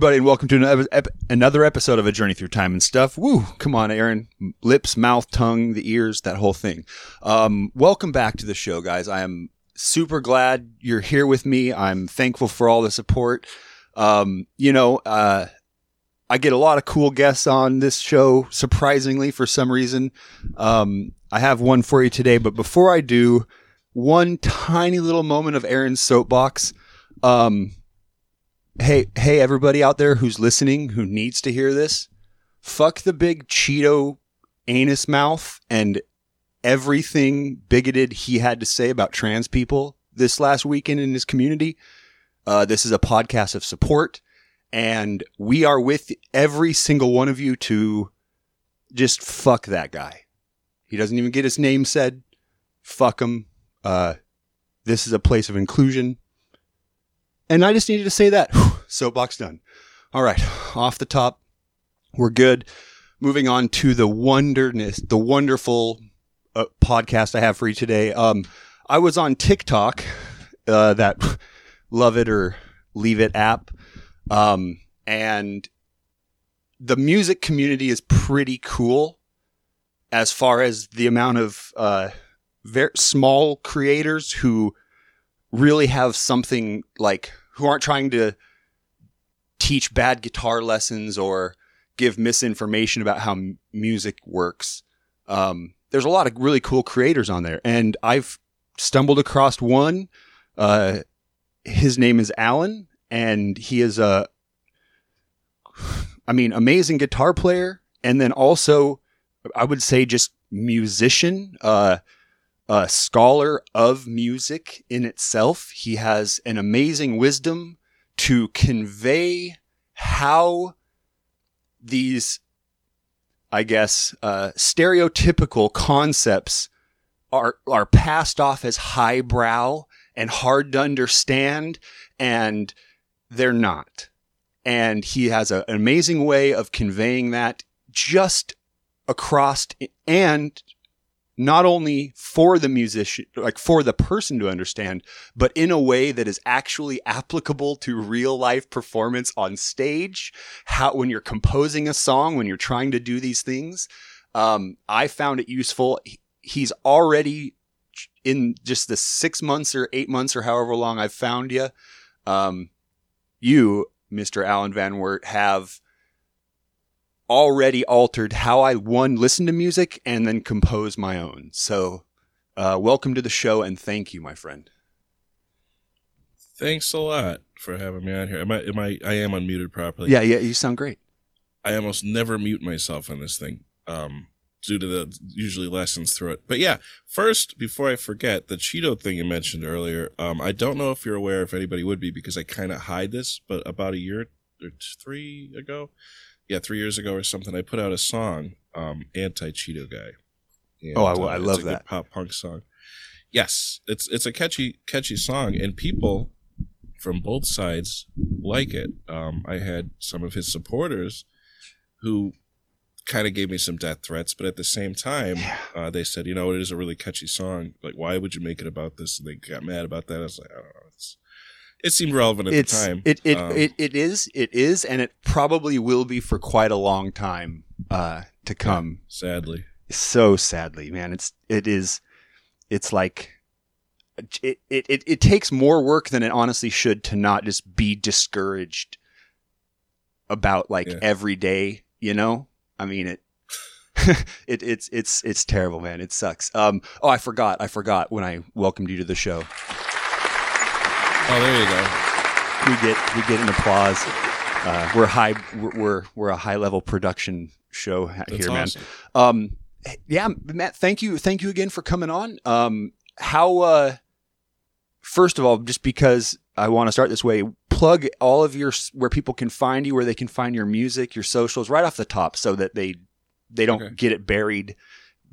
Everybody, and welcome to another, ep- another episode of A Journey Through Time and Stuff. Woo! Come on, Aaron. Lips, mouth, tongue, the ears, that whole thing. Um, welcome back to the show, guys. I am super glad you're here with me. I'm thankful for all the support. Um, you know, uh, I get a lot of cool guests on this show, surprisingly, for some reason. Um, I have one for you today, but before I do, one tiny little moment of Aaron's soapbox. Um, hey, hey, everybody out there who's listening who needs to hear this, fuck the big Cheeto anus mouth and everything bigoted he had to say about trans people this last weekend in his community. Uh, this is a podcast of support, and we are with every single one of you to just fuck that guy. He doesn't even get his name said. Fuck him. Uh, this is a place of inclusion. And I just needed to say that. Soapbox done. All right, off the top, we're good. Moving on to the wonderness, the wonderful uh, podcast I have for you today. Um, I was on TikTok, uh, that love it or leave it app, um, and the music community is pretty cool as far as the amount of uh, very small creators who really have something like who aren't trying to teach bad guitar lessons or give misinformation about how m- music works. Um, there's a lot of really cool creators on there, and I've stumbled across one. Uh, his name is Allen, and he is a, I mean, amazing guitar player, and then also, I would say, just musician. Uh, a scholar of music in itself. He has an amazing wisdom to convey how these, I guess, uh, stereotypical concepts are are passed off as highbrow and hard to understand, and they're not. And he has a, an amazing way of conveying that just across and not only for the musician, like for the person to understand, but in a way that is actually applicable to real life performance on stage. How, when you're composing a song, when you're trying to do these things, um, I found it useful. He's already in just the six months or eight months or however long I've found you. Um, you, Mr. Allen Van Wert, have already altered how I one listen to music and then compose my own. So, uh, welcome to the show and thank you, my friend. Thanks a lot for having me on here. Am I? Am I? I am unmuted properly. Yeah, yeah, you sound great. I almost never mute myself on this thing, um, due to the usually lessons through it. But yeah, first, before I forget, the Cheeto thing you mentioned earlier. Um, I don't know if you're aware, if anybody would be, because I kind of hide this. But about a year or three ago, yeah, three years ago or something, I put out a song, um, "Anti Cheeto Guy." And, oh, I, uh, I love that pop punk song. Yes, it's it's a catchy catchy song, and people from both sides like it. Um, I had some of his supporters who kind of gave me some death threats, but at the same time, yeah. uh, they said, you know, it is a really catchy song. Like, why would you make it about this? And they got mad about that. I was like, I don't know. It's, it seemed relevant at it's, the time. It it, um, it it is it is, and it probably will be for quite a long time uh, to come. Sadly, so sadly, man, it's it is. It's like it, it it it takes more work than it honestly should to not just be discouraged about like yeah. every day. You know, I mean it. it it's it's it's terrible, man. It sucks. Um. Oh, I forgot. I forgot when I welcomed you to the show. Oh, there you go. We get we get an applause. Uh, we're high. We're, we're, we're a high level production show That's here, awesome. man. Um, yeah, Matt. Thank you. Thank you again for coming on. Um, how? Uh, first of all, just because I want to start this way, plug all of your where people can find you, where they can find your music, your socials, right off the top, so that they they don't okay. get it buried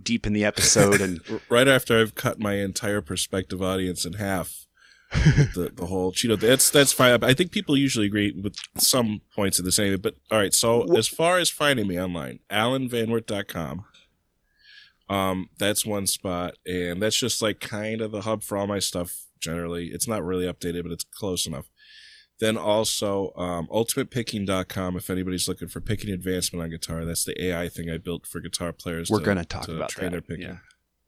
deep in the episode and right after I've cut my entire prospective audience in half the the whole Cheeto. That's that's fine. I think people usually agree with some points of the same. But all right. So as far as finding me online, allenvanwert.com. Um, that's one spot, and that's just like kind of the hub for all my stuff. Generally, it's not really updated, but it's close enough. Then also um, ultimatepicking.com if anybody's looking for picking advancement on guitar. That's the AI thing I built for guitar players. We're going to talk to about train their picking. Yeah,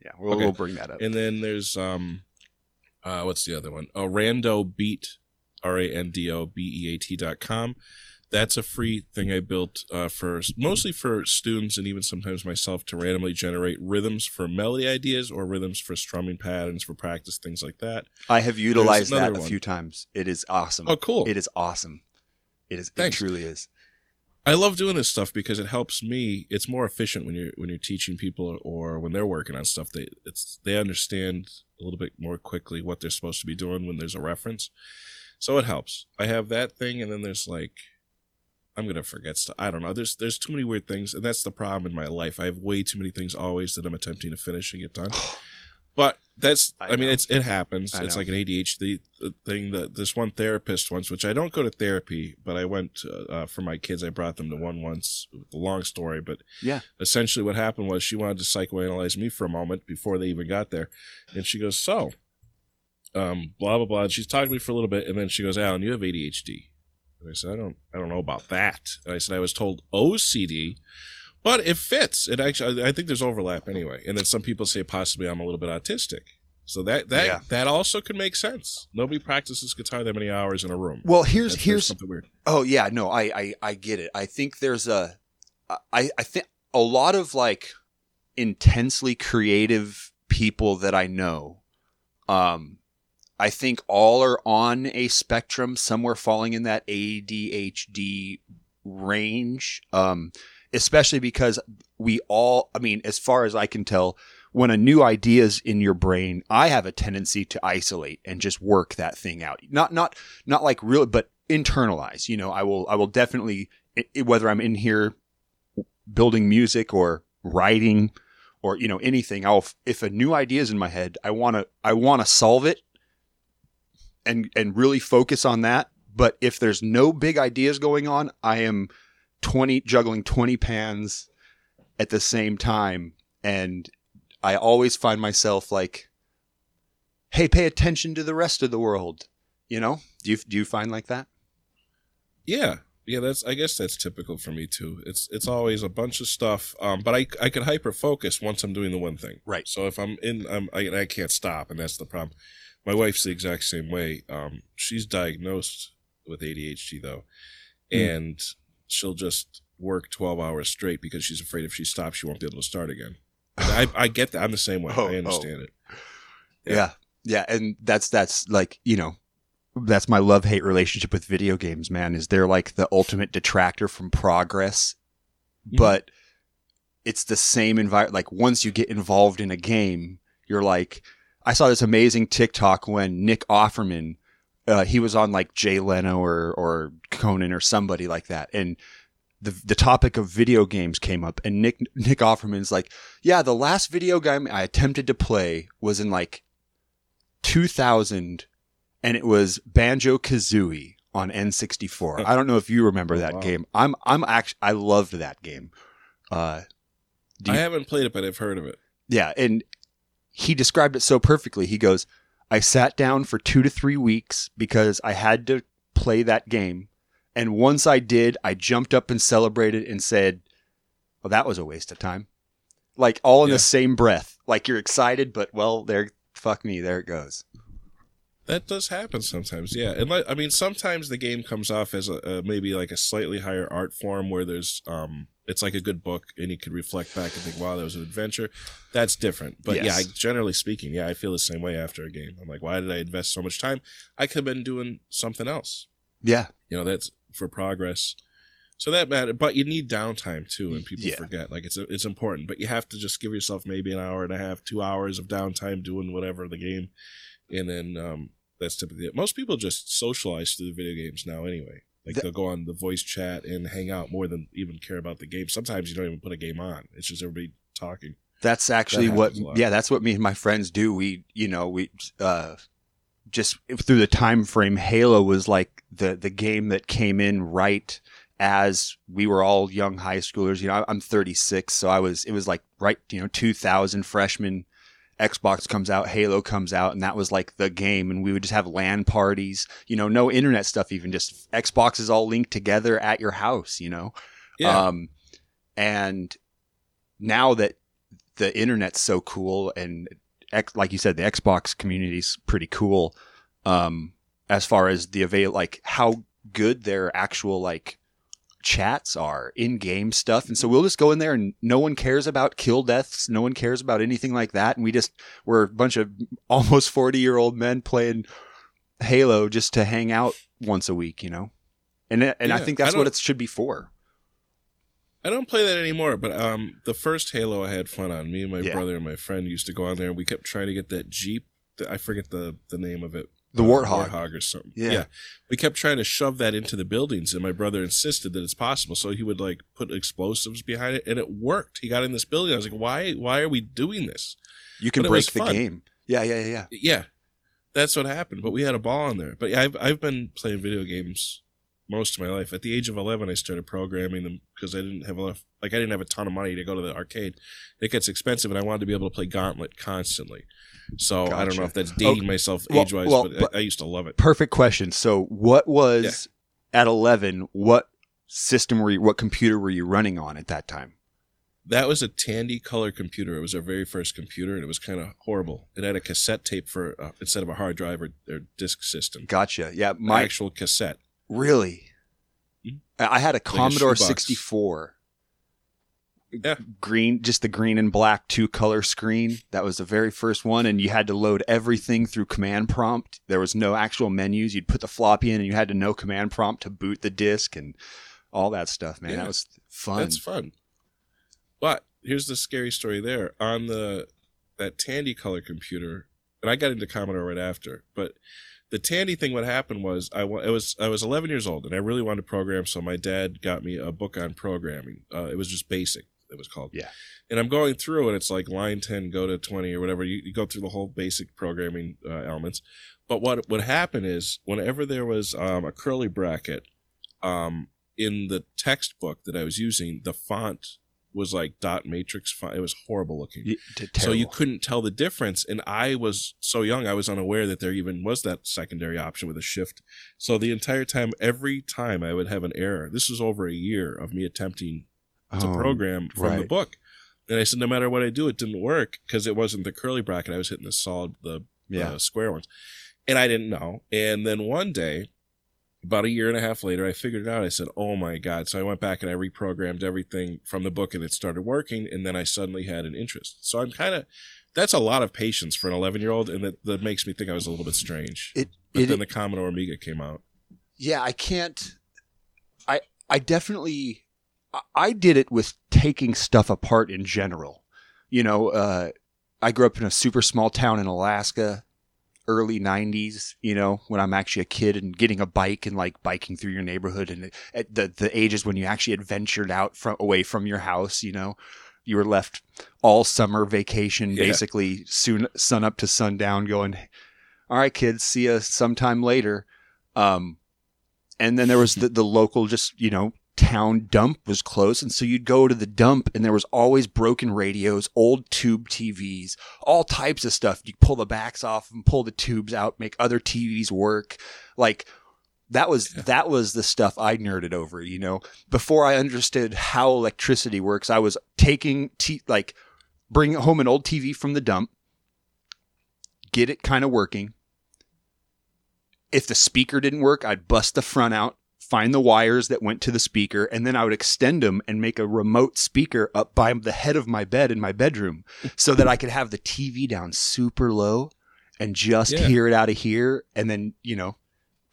yeah, we'll, Okay. we'll bring that up. And then there's um, uh, what's the other one? A rando beat, R A N D O B E A T dot com. That's a free thing I built uh, for mostly for students and even sometimes myself to randomly generate rhythms for melody ideas or rhythms for strumming patterns for practice things like that. I have utilized that a one. few times. It is awesome. Oh, cool! It is awesome. It is. Thanks. It truly is. I love doing this stuff because it helps me. It's more efficient when you're when you're teaching people or when they're working on stuff. They it's they understand a little bit more quickly what they're supposed to be doing when there's a reference. So it helps. I have that thing, and then there's like, I'm gonna forget stuff. I don't know. There's there's too many weird things, and that's the problem in my life. I have way too many things always that I'm attempting to finish and get done. But that's, I I, mean, it's it happens. I It's know. like an ADHD thing. That this one therapist once, which I don't go to therapy, but I went uh, for my kids. I brought them to one once. A long story, but Yeah. essentially what happened was she wanted to psychoanalyze me for a moment before they even got there, and she goes, "So, um, blah blah blah." And she's talking to me for a little bit, and then she goes, "Allen, you have ADHD." And I said, "I don't, I don't know about that." And I said, "I was told OCD." But it fits. It actually, I think there's overlap anyway. And then some people say possibly I'm a little bit autistic. So that that Yeah. that also could make sense. Nobody practices guitar that many hours in a room. Well, here's That's- here's something weird. Oh yeah, no, I, I I get it. I think there's a, I I think a lot of like intensely creative people that I know, um, I think all are on a spectrum, somewhere falling in that ADHD range. Um, especially because we all, I mean, as far as I can tell, when a new idea is in your brain, I have a tendency to isolate and just work that thing out. Not not not like real, but internalize. You know, I will I will definitely whether I'm in here building music or writing or you know anything. I'll if a new idea is in my head, I want to I want to solve it and and really focus on that. But if there's no big ideas going on, I am twenty juggling twenty pans at the same time, and I always find myself like, "Hey, pay attention to the rest of the world." You know? Do you do you find like that? Yeah, yeah. That's I guess that's typical for me too. It's it's always a bunch of stuff. Um, but I I can hyper focus once I'm doing the one thing. Right. So if I'm in, I'm, I I can't stop, and that's the problem. My wife's the exact same way. Um, she's diagnosed with ADHD though, Mm. She'll just work 12 hours straight because she's afraid if she stops, she won't be able to start again. I I get that. I'm the same way. Oh, I understand it. Yeah. Yeah. yeah. And that's, that's like, you know, that's my love hate relationship with video games, man, is they're like the ultimate detractor from progress. Mhm. But it's the same environment. Like once you get involved in a game, you're like, I saw this amazing TikTok when Nick Offerman, uh, he was on like Jay Leno or, or Conan or somebody like that. And the, the topic of video games came up and Nick, Nick Offerman's like, yeah, the last video game I attempted to play was in like 2000 and it was Banjo Kazooie on N64. I don't know if you remember Oh, that wow. game. I'm, I'm actually, I loved that game. Uh, do I haven't played it, but I've heard of it. yeah, and he described it so perfectly. He goes, I sat down for two to three weeks because I had to play that game. And once I did, I jumped up and celebrated and said, Well, that was a waste of time. Like all in Yeah. the same breath. Like you're excited, but well, there, fuck me, there it goes. That does happen sometimes, yeah. And like, I mean, sometimes the game comes off as a, a maybe like a slightly higher art form where there's um, it's like a good book and you could reflect back and think, wow, that was an adventure. That's different. But yeah, I, generally speaking, yeah, I feel the same way after a game. I'm like, why did I invest so much time? I could have been doing something else. Yeah. You know, that's for progress. So that matter, but you need downtime too, and people Yeah. forget. Like it's it's important, but you have to just give yourself maybe an hour and a half, two hours of downtime doing whatever the game, and then um, that's typically it. Most people just socialize through the video games now, anyway. Like The- they'll go on the voice chat and hang out more than even care about the game. Sometimes you don't even put a game on; it's just everybody talking. That's actually what, a lot. yeah, that's what me and my friends do. We, you know, we, uh, just through the time frame, Halo was like the, the game that came in right as we were all young high schoolers. You know, I'm 36, so I was, it was like right, you know, 2000 freshman. Xbox comes out, Halo comes out, and that was like the game. And we would just have LAN parties, you know, no internet stuff, even just Xboxes all linked together at your house, you know? Yeah. Um, and now that the internet's so cool and X, like you said, the Xbox community's pretty cool. Um, as far as the avail, like how good their actual like chats are in game stuff. And so we'll just go in there and no one cares about kill deaths. No one cares about anything like that. And we just, we're a bunch of almost 40 year old men playing Halo just to hang out once a week, you know? And, and I Yeah, think I that's what it should be for. I don't play that anymore, but um, the first Halo I had fun on. Me and my Yeah. brother and my friend used to go on there, and we kept trying to get that Jeep. I forget the the name of it. The Uh, Warthog. Warthog or something. Yeah. We kept trying to shove that into the buildings, and my brother insisted that it's possible. So he would like put explosives behind it, and it worked. He got in this building. I was like, "Why? Why are we doing this?" You can break the fun. game. Yeah, yeah, yeah, yeah. Yeah, that's what happened. But we had a ball in there. But yeah, I've I've been playing video games most of my life. At the age of eleven, I started programming them because I didn't have enough. Like I didn't have a ton of money to go to the arcade. It gets expensive, and I wanted to be able to play Gauntlet constantly. So I don't know if that's dating Okay. myself Well- age wise, well, but, but- I, I used to love it. Perfect question. So, what was at 11, what system were you, what computer were you running on at that time? That was a Tandy color computer. It was our very first computer, and it was kind of horrible. It had a cassette tape for uh, instead of a hard drive or, or disk system. Gotcha. Yeah, My my actual cassette. really. Mhm. I had a a Commodore shoebox. 64. Yeah. Green, just the green and black two color screen. That was the very first one, and you had to load everything through command prompt. There was no actual menus. You'd put the floppy in, and you had to know command prompt to boot the disk and all that stuff. Man, Yeah. that was fun. That's fun. But here's the scary story there. On the that Tandy color computer, and I got into Commodore right after, but the Tandy thing what happened was I was I was 11 years old and I really wanted to program so my dad got me a book on programming. Uh, it was just basic it was called. Yeah. And I'm going through and it's like line 10 go to 20 or whatever. You, you go through the whole basic programming uh, elements. But what would happen is whenever there was um, a curly bracket um, in the textbook that I was using, the font was like dot matrix font. It was horrible looking. So you couldn't tell the difference. And I was so young, I was unaware that there even was that secondary option with a shift. So the entire time, every time I would have an error, this was over a year of me attempting to Oh, program from the book. And I said, no matter what I do, it didn't work because it wasn't the curly bracket. I was hitting the solid, the Yeah. uh, square ones. And I didn't know. And then one day, about a year and a half later, I figured it out. I said, oh my God. So I went back and I reprogrammed everything from the book and it started working. And then I suddenly had an interest. So I'm kind of, that's a lot of patience for an 11 year old. And that, that makes me think I was a little bit strange. It, but it, then the Commodore Amiga came out. yeah, I can't. I I definitely I- did it with taking stuff apart in general. You know, uh, I grew up in a super small town in Alaska, early '90s. You know, when I'm actually a kid and getting a bike and like biking through your neighborhood, and at the the ages when you actually adventured out from away from your house. You know, you were left all summer vacation, Yeah. basically soon sun up to sundown, going, "All right, kids, see you sometime later." Um, and then there was the, the local, just you know, town dump was close. and so you'd go to the dump, and there was always broken radios, old tube TVs, all types of stuff. You pull the backs off and pull the tubes out, make other TVs work, like. That was Yeah. that was the stuff I nerded over, you know. Before I understood how electricity works, I was taking t- like bring home an old TV from the dump, get it kind of working. If the speaker didn't work, I'd bust the front out, find the wires that went to the speaker, and then I would extend them and make a remote speaker up by the head of my bed in my bedroom so that I could have the TV down super low and just Yeah. hear it out of here. And then, you know,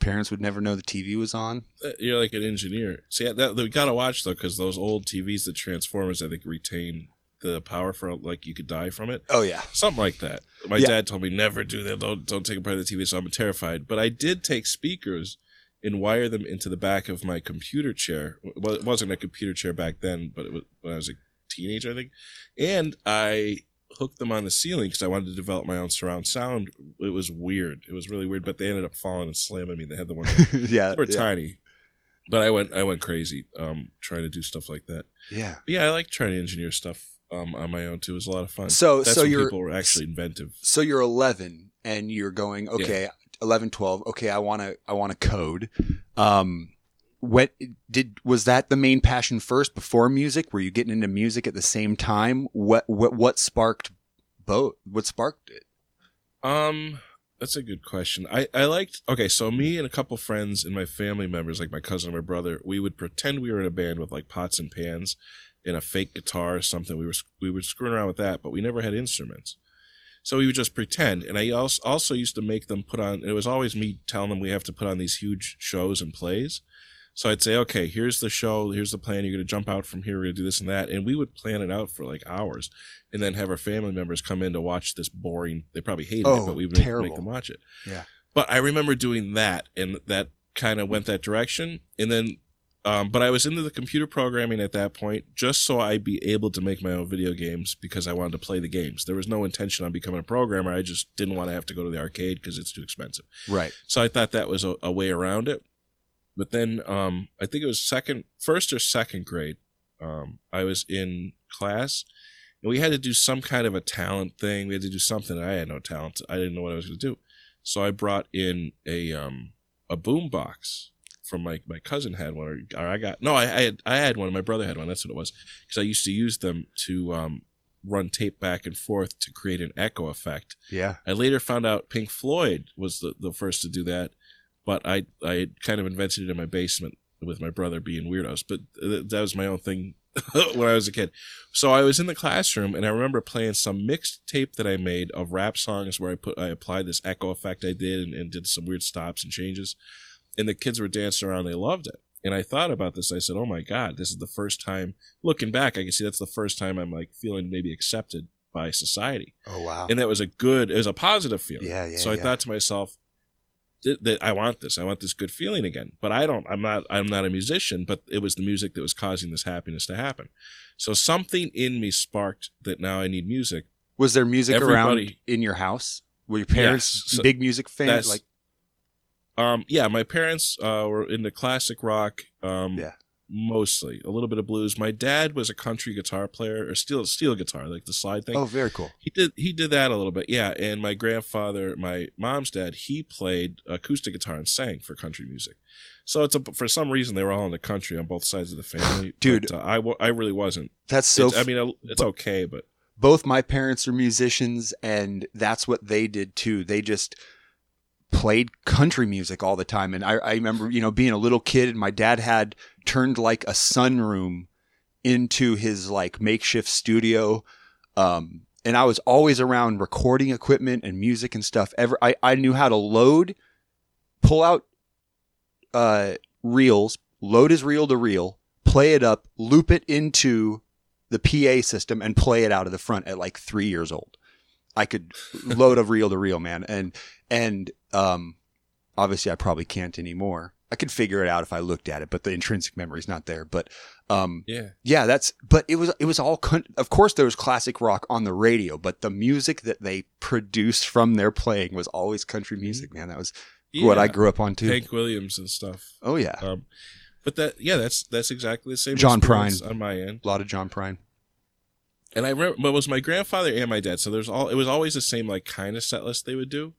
parents would never know the TV was on. Uh, You're like an engineer. See, that, we gotta watch though, because those old TVs, the Transformers, I think retain the power for like you could die from it, Oh, yeah. something like that. My Yeah. dad told me never do that. Don't don't take apart the TV. So I'm terrified. But I did take speakers and wire them into the back of my computer chair. Well, it wasn't a computer chair back then, but it was when I was a teenager, I think. And I hooked them on the ceiling because I wanted to develop my own surround sound. It was weird. It was really weird. But they ended up falling and slamming me. They had the one. yeah. They were yeah. tiny. But I went I went crazy um trying to do stuff like that. Yeah. But yeah, I like trying to engineer stuff. um, on my own too. It was a lot of fun. So- That's so when you're- people were actually inventive. So you're 11 and you're going, okay, 11, 12. Okay, I want to, I want to code. Um, what did was that the main passion first before music? Were you getting into music at the same time? What what what sparked both? What sparked it? Um, that's a good question. I I liked. Okay, so me and a couple friends and my family members, like my cousin and my brother, we would pretend we were in a band with like pots and pans and a fake guitar or something. We were we were screwing around with that, but we never had instruments. So we would just pretend. And I also also used to make them put on. It was always me telling them we have to put on these huge shows and plays. So I'd say, okay, here's the show, here's the plan. You're going to jump out from here. We're going to do this and that, and we would plan it out for like hours, and then have our family members come in to watch this boring. They probably hated Oh, it, but oh, we would make, make them watch it. Yeah. But I remember doing that, and that kind of went that direction. And then, um, but I was into the computer programming at that point, just so I'd be able to make my own video games because I wanted to play the games. There was no intention on becoming a programmer. I just didn't want to have to go to the arcade because it's too expensive. Right. So I thought that was a, a way around it. But then um, I think it was second, first or second grade. Um, I was in class, and we had to do some kind of a talent thing. We had to do something. I had no talent. I didn't know what I was going to do. So I brought in a um, a boom box from my my cousin had one, or, or I got no, I, I had I had one. My brother had one. That's what it was because I used to use them to um, run tape back and forth to create an echo effect. Yeah. I later found out Pink Floyd was the, the first to do that, but I I kind of invented it in my basement with my brother being weirdos. But th- that was my own thing when I was a kid. So I was in the classroom and I remember playing some mixed tape that I made of rap songs where I put I applied this echo effect I did and, and did some weird stops and changes, and the kids were dancing around. They loved it. And I thought about this. I said, "Oh my God, this is the first time." Looking back, I can see that's the first time I'm like feeling maybe accepted by society Oh wow. and that was a good it was a positive feeling Yeah, yeah, so i yeah. thought to myself that, i want this i want this good feeling again but i don't i'm not i'm not a musician but it was the music that was causing this happiness to happen so something in me sparked that now i need music Was there music around in your house? Were your parents Yes. So big music fans? Like um yeah my parents uh were into classic rock um Yeah. mostly a little bit of blues my dad was a country guitar player or steel steel guitar like the slide thing oh, very cool. He did he did that a little bit, yeah. And my grandfather, my mom's dad, he played acoustic guitar and sang for country music. So it's a, for some reason they were all in the country on both sides of the family. Dude. but, uh, I I really wasn't. That's so. It's- I mean, it's okay, but both my parents are musicians and that's what they did too they just played country music all the time. And I, I remember you know being a little kid and my dad had turned like a sunroom into his like makeshift studio. Um, and i was always around recording equipment and music and stuff. Ever i, I knew how to load pull out uh, reels load his reel to reel play it up loop it into the PA system and play it out of the front at like three years old. I could load a reel to reel, man, and and um, obviously I probably can't anymore. I could figure it out if I looked at it, but the intrinsic memory is not there. But um, yeah, yeah, that's. But it was it was all. Con- of course, there was classic rock on the radio, but the music that they produced from their playing was always country music, man. That was what I grew up on too. Hank Williams and stuff. oh yeah, Um, but that yeah, that's that's exactly the same. John Prine. on my end. a lot of John Prine. and I remember but it was my grandfather and my dad. So there's all it was always the same like kind of set list they would do.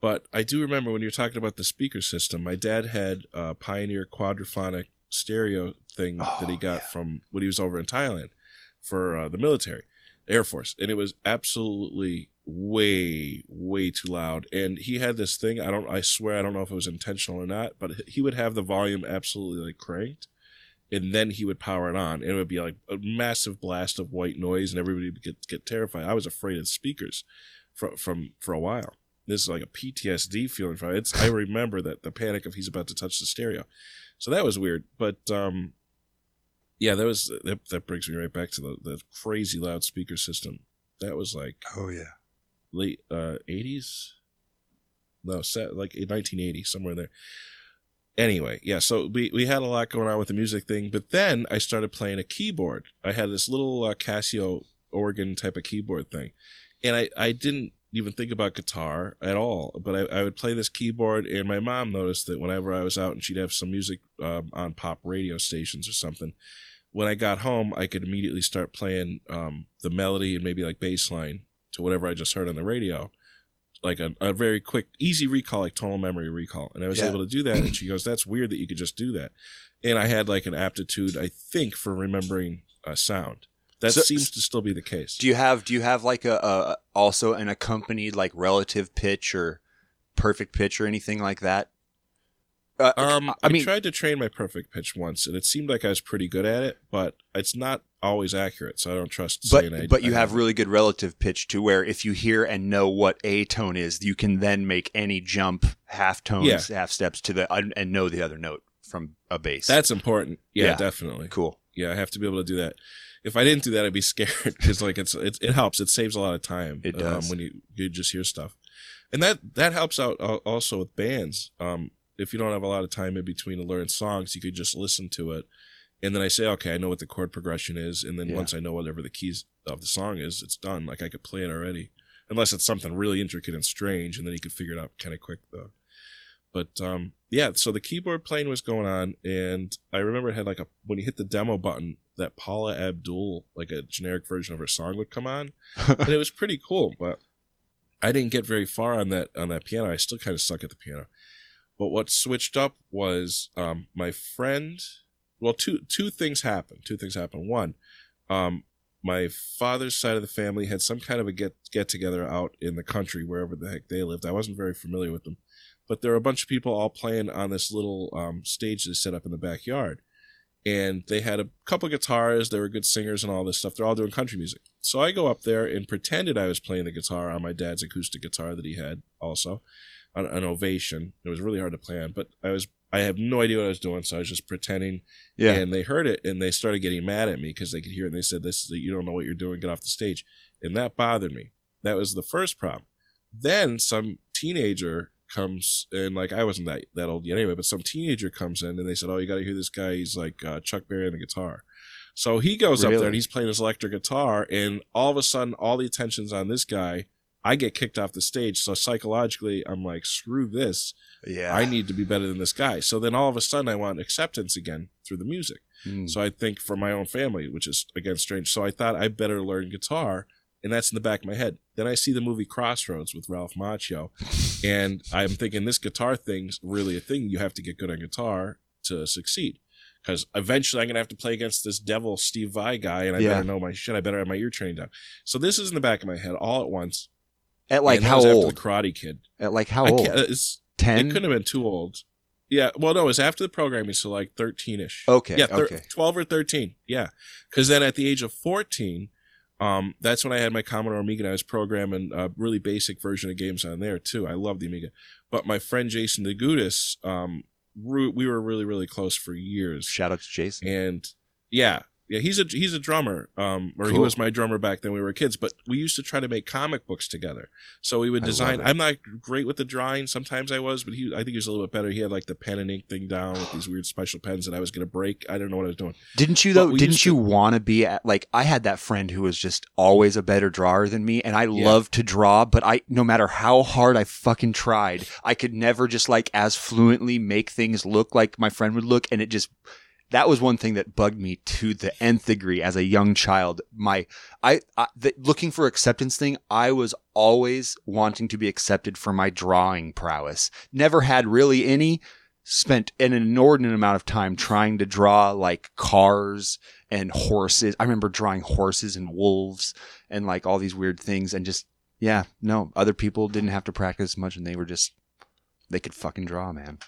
But I do remember when you're talking about the speaker system, my dad had a Pioneer quadraphonic stereo thing that he Oh, got yeah. from when he was over in Thailand for uh, the military, Air Force, and it was absolutely way way too loud. And he had this thing. I don't. I swear I don't know if it was intentional or not, but he would have the volume absolutely like cranked and then he would power it on, and it would be like a massive blast of white noise, and everybody would get get terrified. I was afraid of speakers from from for a while. This is like a PTSD feeling from it. It's, I remember that the panic of he's about to touch the stereo, so that was weird. But um, yeah, that was that, that brings me right back to the the crazy loudspeaker system. That was like Oh yeah. late uh 80s no set like in 1980 somewhere there anyway yeah so we, we had a lot going on with the music thing but then i started playing a keyboard i had this little uh, casio organ type of keyboard thing and i i didn't even think about guitar at all but i, I would play this keyboard and my mom noticed that whenever i was out and she'd have some music um, on pop radio stations or something when I got home, I could immediately start playing um, the melody and maybe like bass line to whatever I just heard on the radio. Like a, a very quick, easy recall, like tonal memory recall. And I was Yeah. able to do that. And she goes, That's weird that you could just do that. And I had like an aptitude, I think, for remembering a sound. That So- seems to still be the case. Do you have do you have like a, a also an accompanied like relative pitch or perfect pitch or anything like that? Uh, Um, I I, mean- tried to train my perfect pitch once, and it seemed like I was pretty good at it, but it's not always accurate, so I don't trust. saying I, but but you I have really good relative pitch to where if you hear and know what a tone is, you can then make any jump half tones, Yeah. half steps to the and know the other note from a base. That's important. Yeah, Yeah. definitely. cool. Yeah, I have to be able to do that. If I didn't do that, I'd be scared because like it's, it's it helps. It saves a lot of time. It does. um, when you you just hear stuff, and that that helps out also with bands. Um, if you don't have a lot of time in between to learn songs, you could just listen to it, and then I say, okay, I know what the chord progression is, and then Yeah. once I know whatever the keys of the song is, it's done. Like I could play it already, unless it's something really intricate and strange, and then you could figure it out kind of quick though. But um, yeah, so the keyboard playing was going on, and I remember it had like a when you hit the demo button, that Paula Abdul, like a generic version of her song, would come on, and it was pretty cool. But I didn't get very far on that on that piano. I still kind of suck at the piano. But what switched up was um, my friend. Well, two two things happened. Two things happened. One, um, my father's side of the family had some kind of a get get together out in the country, wherever the heck they lived. I wasn't very familiar with them, but there were a bunch of people all playing on this little um, stage they set up in the backyard, and they had a couple guitars. They were good singers and all this stuff. They're all doing country music. So I go up there and pretended I was playing the guitar on my dad's acoustic guitar that he had also, an, an Ovation. It was really hard to play on, but I was I have no idea what I was doing, so I was just pretending Yeah. and they heard it and they started getting mad at me because they could hear it and they said, This is you don't know what you're doing, get off the stage. And that bothered me. That was the first problem. Then some teenager comes and like I wasn't that that old yet anyway, but some teenager comes in and they said, Oh, you gotta hear this guy, he's like uh, Chuck Berry on the guitar. So he goes up there and he's playing his electric guitar, and all of a sudden all the attention's on this guy. I get kicked off the stage. So psychologically, I'm like, screw this. yeah. I need to be better than this guy. So then all of a sudden I want acceptance again through the music. Mm. So I think for my own family, which is again strange. So I thought I better learn guitar, and that's in the back of my head. Then I see the movie Crossroads with Ralph Macchio, and I'm thinking this guitar thing's really a thing. You have to get good on guitar to succeed. Because eventually I'm gonna have to play against this devil Steve Vai guy, and I Yeah. better know my shit. I better have my ear trained down. So this is in the back of my head all at once. At like how old? The Karate Kid. At like how old? can't, uh, Ten. it couldn't have been too old. Yeah, well, no, it was after the programming, so like thirteen ish. Okay, yeah, thir- okay. twelve or thirteen. Yeah, because then at the age of fourteen, um, that's when I had my Commodore Amiga. and I was programming a really basic version of games on there too. I love the Amiga, but my friend Jason DeGudis, um, we were really really close for years, Shout out to Jason. and yeah. Yeah, he's a he's a drummer, um, or he was my drummer back then we were kids. But we used to try to make comic books together. So we would design. I'm not great with the drawing. Sometimes I was, but he I think he was a little bit better. He had like the pen and ink thing down with these weird special pens that I was gonna break. I don't know what I was doing. Didn't you though? Didn't you want to be at like I had that friend who was just always a better drawer than me, and I Yeah. loved to draw, but I no matter how hard I fucking tried, I could never just like as fluently make things look like my friend would look, and it just that was one thing that bugged me to the nth degree as a young child. My I, I the looking for acceptance thing. I was always wanting to be accepted for my drawing prowess. Never had really any. Spent an inordinate amount of time trying to draw like cars and horses. I remember drawing horses and wolves and like all these weird things and just yeah, no, other people didn't have to practice much and they were just they could fucking draw, man.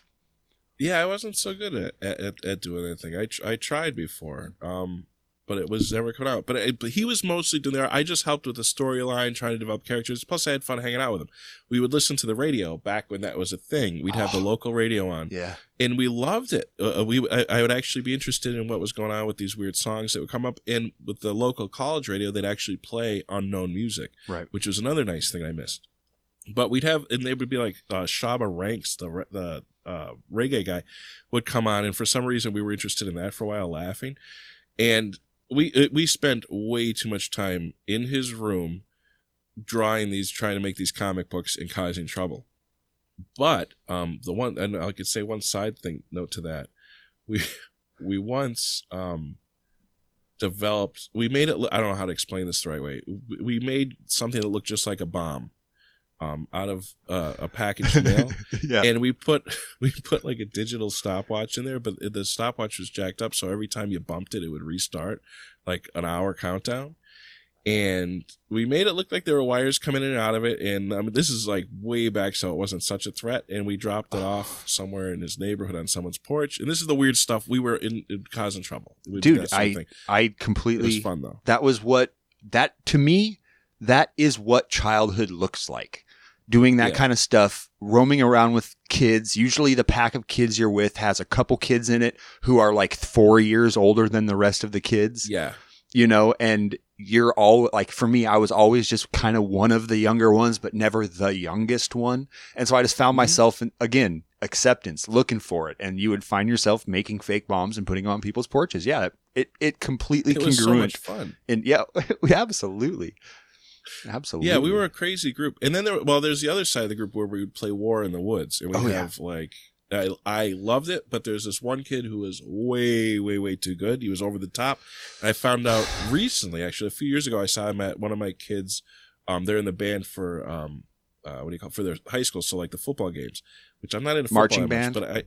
Yeah, I wasn't so good at at, at doing anything. I tr- I tried before, um, but it was never coming out. But, it, but he was mostly doing there. I just helped with the storyline, trying to develop characters. Plus, I had fun hanging out with him. We would listen to the radio back when that was a thing. We'd have the Oh. local radio on. Yeah. and we loved it. Uh, uh, we I, I would actually be interested in what was going on with these weird songs that would come up. And with the local college radio, they'd actually play unknown music, Right. which was another nice thing I missed. But we'd have, and they would be like uh, Shabba Ranks, the the uh, reggae guy, would come on, and for some reason we were interested in that for a while, laughing, and we it, we spent way too much time in his room drawing these, trying to make these comic books and causing trouble. But um, the one, and I could say one side thing note to that, we we once um, developed. We made it. I don't know how to explain this the right way. We made something that looked just like a bomb. Um, out of uh, a package mail, yeah. and we put we put like a digital stopwatch in there, but the stopwatch was jacked up, so every time you bumped it, it would restart, like an hour countdown and we made it look like there were wires coming in and out of it. And I mean, this is like way back, so it wasn't such a threat. And we dropped it off somewhere in his neighborhood on someone's porch. And this is the weird stuff. We were in, in causing trouble, We dude. that sort of I. I It was completely. fun though. That was what that to me. That is what childhood looks like. Doing that Yeah. kind of stuff, roaming around with kids. Usually, the pack of kids you're with has a couple kids in it who are like four years older than the rest of the kids. Yeah, you know, and you're all like, for me, I was always just kind of one of the younger ones, but never the youngest one. And so I just found Mhm. myself in, again, acceptance, looking for it. And you would find yourself making fake bombs and putting on people's porches. Yeah. It, it completely it was so much fun. and yeah, we absolutely. Absolutely. Yeah, we were a crazy group. And then there, well, there's the other side of the group where we would play War in the Woods, and we Oh, yeah. have like. I, I loved it, but there's this one kid who was way, way, way too good. He was over the top. I found out recently, actually, a few years ago, I saw him at one of my kids. Um, they're in the band for um, uh, what do you call it? for their high school, so like the football games, which I'm not into football Marching that much, band? but I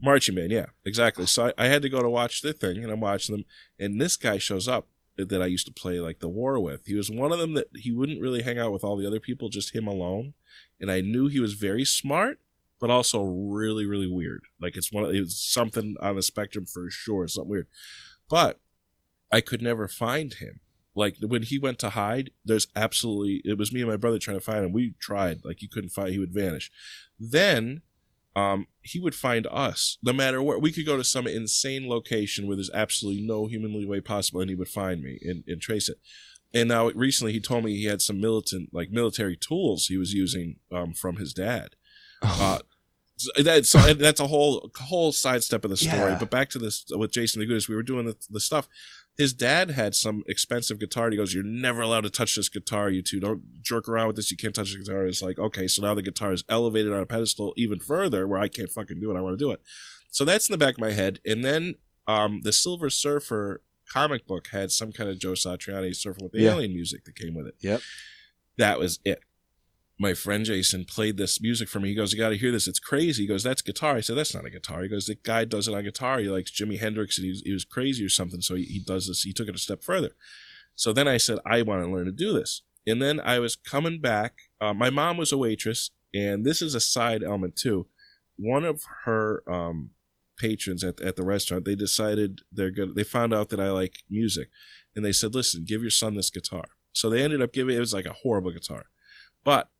marching band, yeah, exactly. So I, I had to go to watch the thing, and I'm watching them, and this guy shows up that I used to play like the war with. He was one of them that he wouldn't really hang out with all the other people, just him alone. And I knew he was very smart, but also really, really weird. Like it's one of it's something on the spectrum for sure, something weird. But I could never find him. Like when he went to hide, there's absolutely it was me and my brother trying to find him. We tried, like you couldn't find he would vanish. Then um, he would find us no matter where. We could go to some insane location where there's absolutely no humanly way possible, and he would find me and, and trace it. And now recently, he told me he had some militant, like military tools he was using um, from his dad. Uh, that's so that's a whole whole sidestep of the story. Yeah. But back to this with Jason DeGudis, we were doing the, the stuff. His dad had some expensive guitar. And he goes, "You're never allowed to touch this guitar. You two don't jerk around with this. You can't touch the guitar." It's like, okay, so now the guitar is elevated on a pedestal even further, where I can't fucking do it. I want to do it. So that's in the back of my head. And then um, the Silver Surfer comic book had some kind of Joe Satriani surfing with the Yeah. alien music that came with it. Yep. That was it my friend Jason played this music for me. He goes, "You got to hear this. It's crazy." He goes, "That's guitar." I said, "That's not a guitar." He goes, "The guy does it on guitar. He likes Jimi Hendrix, and he was, he was crazy or something. So he, he does this. He took it a step further." So then I said, "I want to learn to do this." And then I was coming back. Uh, my mom was a waitress, and this is a side element too. One of her um, patrons at at the restaurant, they decided they're good. They found out that I like music, and they said, "Listen, give your son this guitar." So they ended up giving it was like a horrible guitar, but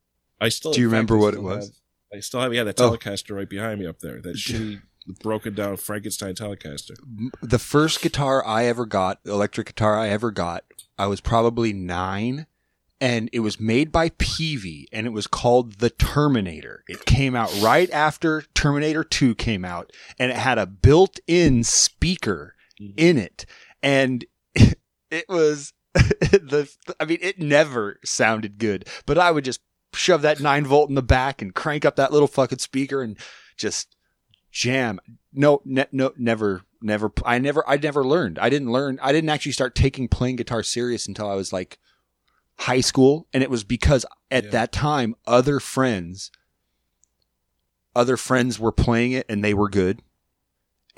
I still. Do you remember what it was? have- I still have yeah that Oh. Telecaster right behind me up there. That shitty broken down Frankenstein Telecaster. the first guitar I ever got, electric guitar I ever got, I was probably nine, and it was made by Peavey, and it was called the Terminator. It came out right after Terminator 2 came out, and it had a built-in speaker mm-hmm. in it, and it was the. I mean, it never sounded good, but I would just shove that nine volt in the back and crank up that little fucking speaker and just jam. No, ne- no, never, never. I never, I never learned. I didn't learn. I didn't actually start taking playing guitar serious until I was like high school, and it was because at Yeah. that time other friends, other friends were playing it and they were good.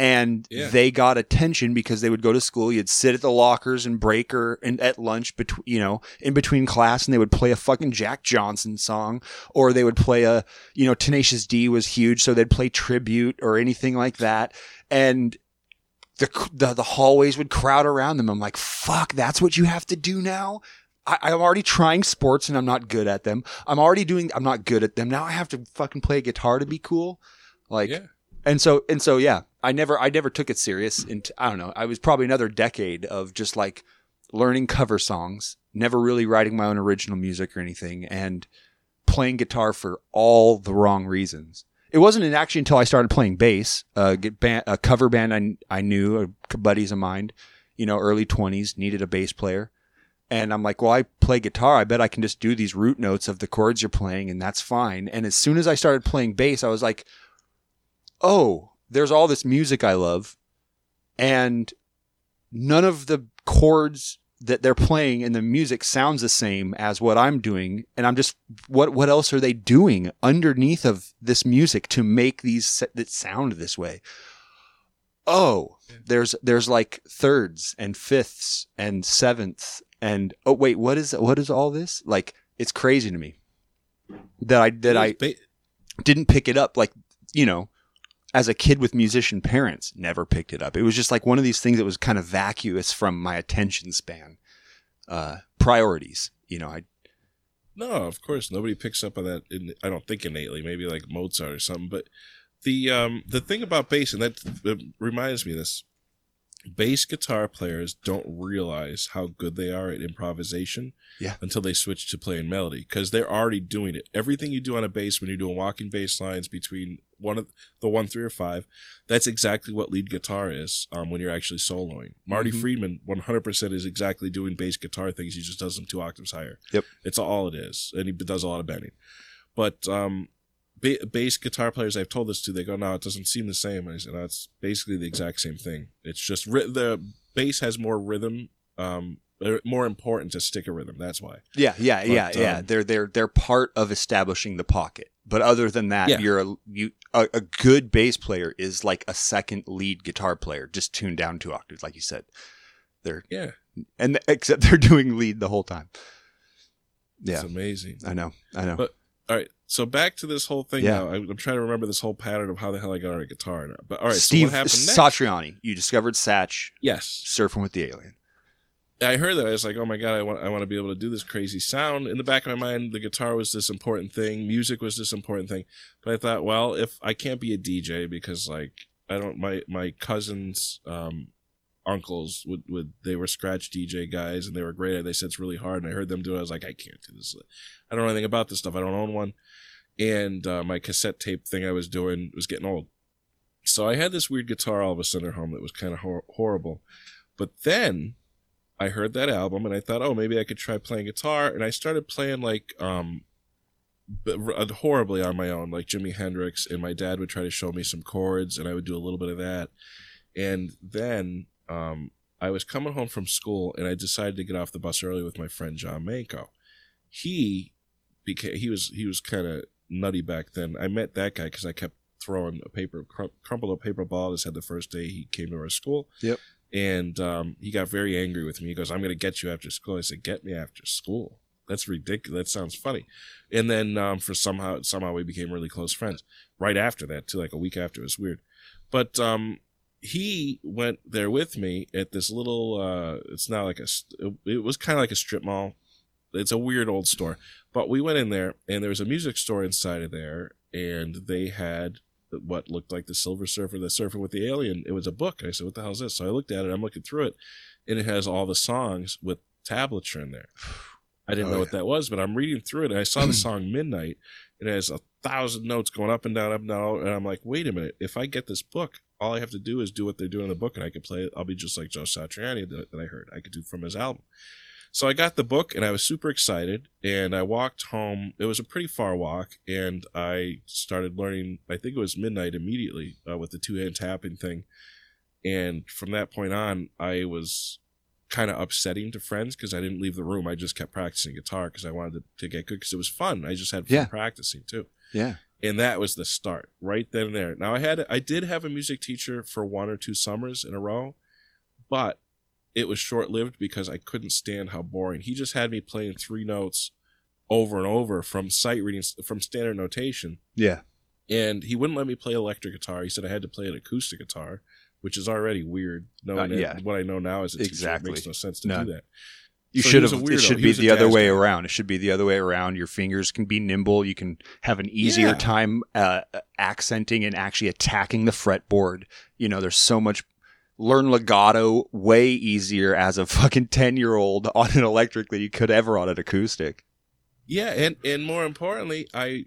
And Yeah. they got attention because they would go to school. You'd sit at the lockers and break or and at lunch between, you know, in between class, and they would play a fucking Jack Johnson song, or they would play a, you know, Tenacious D was huge, so they'd play tribute or anything like that, and the the, the hallways would crowd around them. I'm like, fuck, that's what you have to do now. I, I'm already trying sports and I'm not good at them. I'm already doing, I'm not good at them. Now I have to fucking play guitar to be cool. Like, yeah, and so and so yeah i never i never took it serious and i don't know i was probably another decade of just like learning cover songs never really writing my own original music or anything and playing guitar for all the wrong reasons. It wasn't actually until i started playing bass uh, band, a cover band I, I knew buddies of mine you know early 20s needed a bass player. And i'm like well i play guitar i bet i can just do these root notes of the chords you're playing and that's fine. And as soon as i started playing bass i was like oh, there's all this music I love, and none of the chords that they're playing and the music sounds the same as what I'm doing and I'm just what what else are they doing underneath of this music to make these that sound this way? Oh there's there's like thirds and fifths and sevenths and oh wait what is what is all this? Like it's crazy to me that I that I didn't pick it up like you know as a kid with musician parents never picked it up it was just like one of these things that was kind of vacuous from my attention span uh priorities you know i No, of course nobody picks up on that. In, I don't think innately, maybe like Mozart or something. But the um, the thing about bass, and that reminds me of this: bass guitar players don't realize how good they are at improvisation Yeah. until they switch to playing melody because they're already doing it. Everything you do on a bass when you're doing walking bass lines between one of the one, three, or five, that's exactly what lead guitar is um, when you're actually soloing. Marty Mhm. Friedman, 100% is exactly doing bass guitar things. He just does them two octaves higher. Yep. It's all it is, and he does a lot of bending. But um, ba- bass guitar players I've told this to, they go, "No, it doesn't seem the same." And I said, "No, it's basically the exact same thing. It's just ri- the bass has more rhythm, um, more important to stick a rhythm. That's why." yeah yeah But, yeah yeah um, they're they're they're part of establishing the pocket but other than that Yeah. you're a you a, a good bass player is like a second lead guitar player just tuned down two octaves like you said they're Yeah, and except they're doing lead the whole time yeah it's amazing. i know i know But- All right, so back to this whole thing Yeah. now. I, I'm trying to remember this whole pattern of how the hell I got on a guitar. But all right, steve so what happened next? satriani you discovered satch yes, surfing with the alien I heard that. I was like, oh my god, I want I want to be able to do this crazy sound. In the back of my mind, the guitar was this important thing, music was this important thing. But I thought, well, if I can't be a DJ because like I don't my my cousins um uncles would would they were scratch DJ guys and they were great. They said it's really hard and I heard them do it. I was like, I can't do this. I don't know anything about this stuff. I don't own one. And uh, my cassette tape thing I was doing was getting old. So I had this weird guitar all of a sudden at home that was kind of hor- horrible. But then I heard that album and I thought, oh, maybe I could try playing guitar. And I started playing like um, horribly on my own, like Jimi Hendrix. And my dad would try to show me some chords, and I would do a little bit of that. And then um, I was coming home from school, and I decided to get off the bus early with my friend John Manko. He became he was he was kind of nutty back then. I met that guy because I kept throwing a paper crum- crumpled up paper ball at head the first day he came to our school. Yep And um, he got very angry with me. He goes, "I'm going to get you after school." I said, "Get me after school? That's ridiculous. That sounds funny." And then um, for somehow somehow we became really close friends. Right after that, too, like a week after, it was weird. But um, he went there with me at this little. Uh, it's not like a. It was kind of like a strip mall. It's a weird old store, but we went in there, and there was a music store inside of there, and they had what looked like the Silver Surfer, the Surfer with the Alien. It was a book. I said, "What the hell is this?" So I looked at it. I'm looking through it, and it has all the songs with tablature in there. I didn't Oh, know what yeah. that was, but I'm reading through it, and I saw the song Midnight. It has a thousand notes going up and down, up and down, and I'm like, wait a minute. If I get this book, all I have to do is do what they're doing in the book, and I can play it. I'll be just like Joe Satriani that, that I heard. I could do from his album. So I got the book and I was super excited and I walked home. It was a pretty far walk and I started learning, I think it was midnight immediately uh, with the two hand tapping thing. And from that point on, I was kind of upsetting to friends because I didn't leave the room. I just kept practicing guitar because I wanted to, to get good because it was fun. I just had fun Yeah. practicing too yeah and that was the start right then and there now i had i did have a music teacher for one or two summers in a row but it was short lived because i couldn't stand how boring he just had me playing three notes over and over from sight reading from standard notation yeah and he wouldn't let me play electric guitar he said i had to play an acoustic guitar which is already weird knowing Uh, that yeah. what i know now is it Exactly. makes no sense to No. do that You So should have. It should be the other way guy. around. It should be the other way around. Your fingers can be nimble. You can have an easier Yeah. time uh, accenting and actually attacking the fretboard. You know, there's so much. Learn legato way easier as a fucking ten year old on an electric than you could ever on an acoustic. Yeah, and and more importantly, I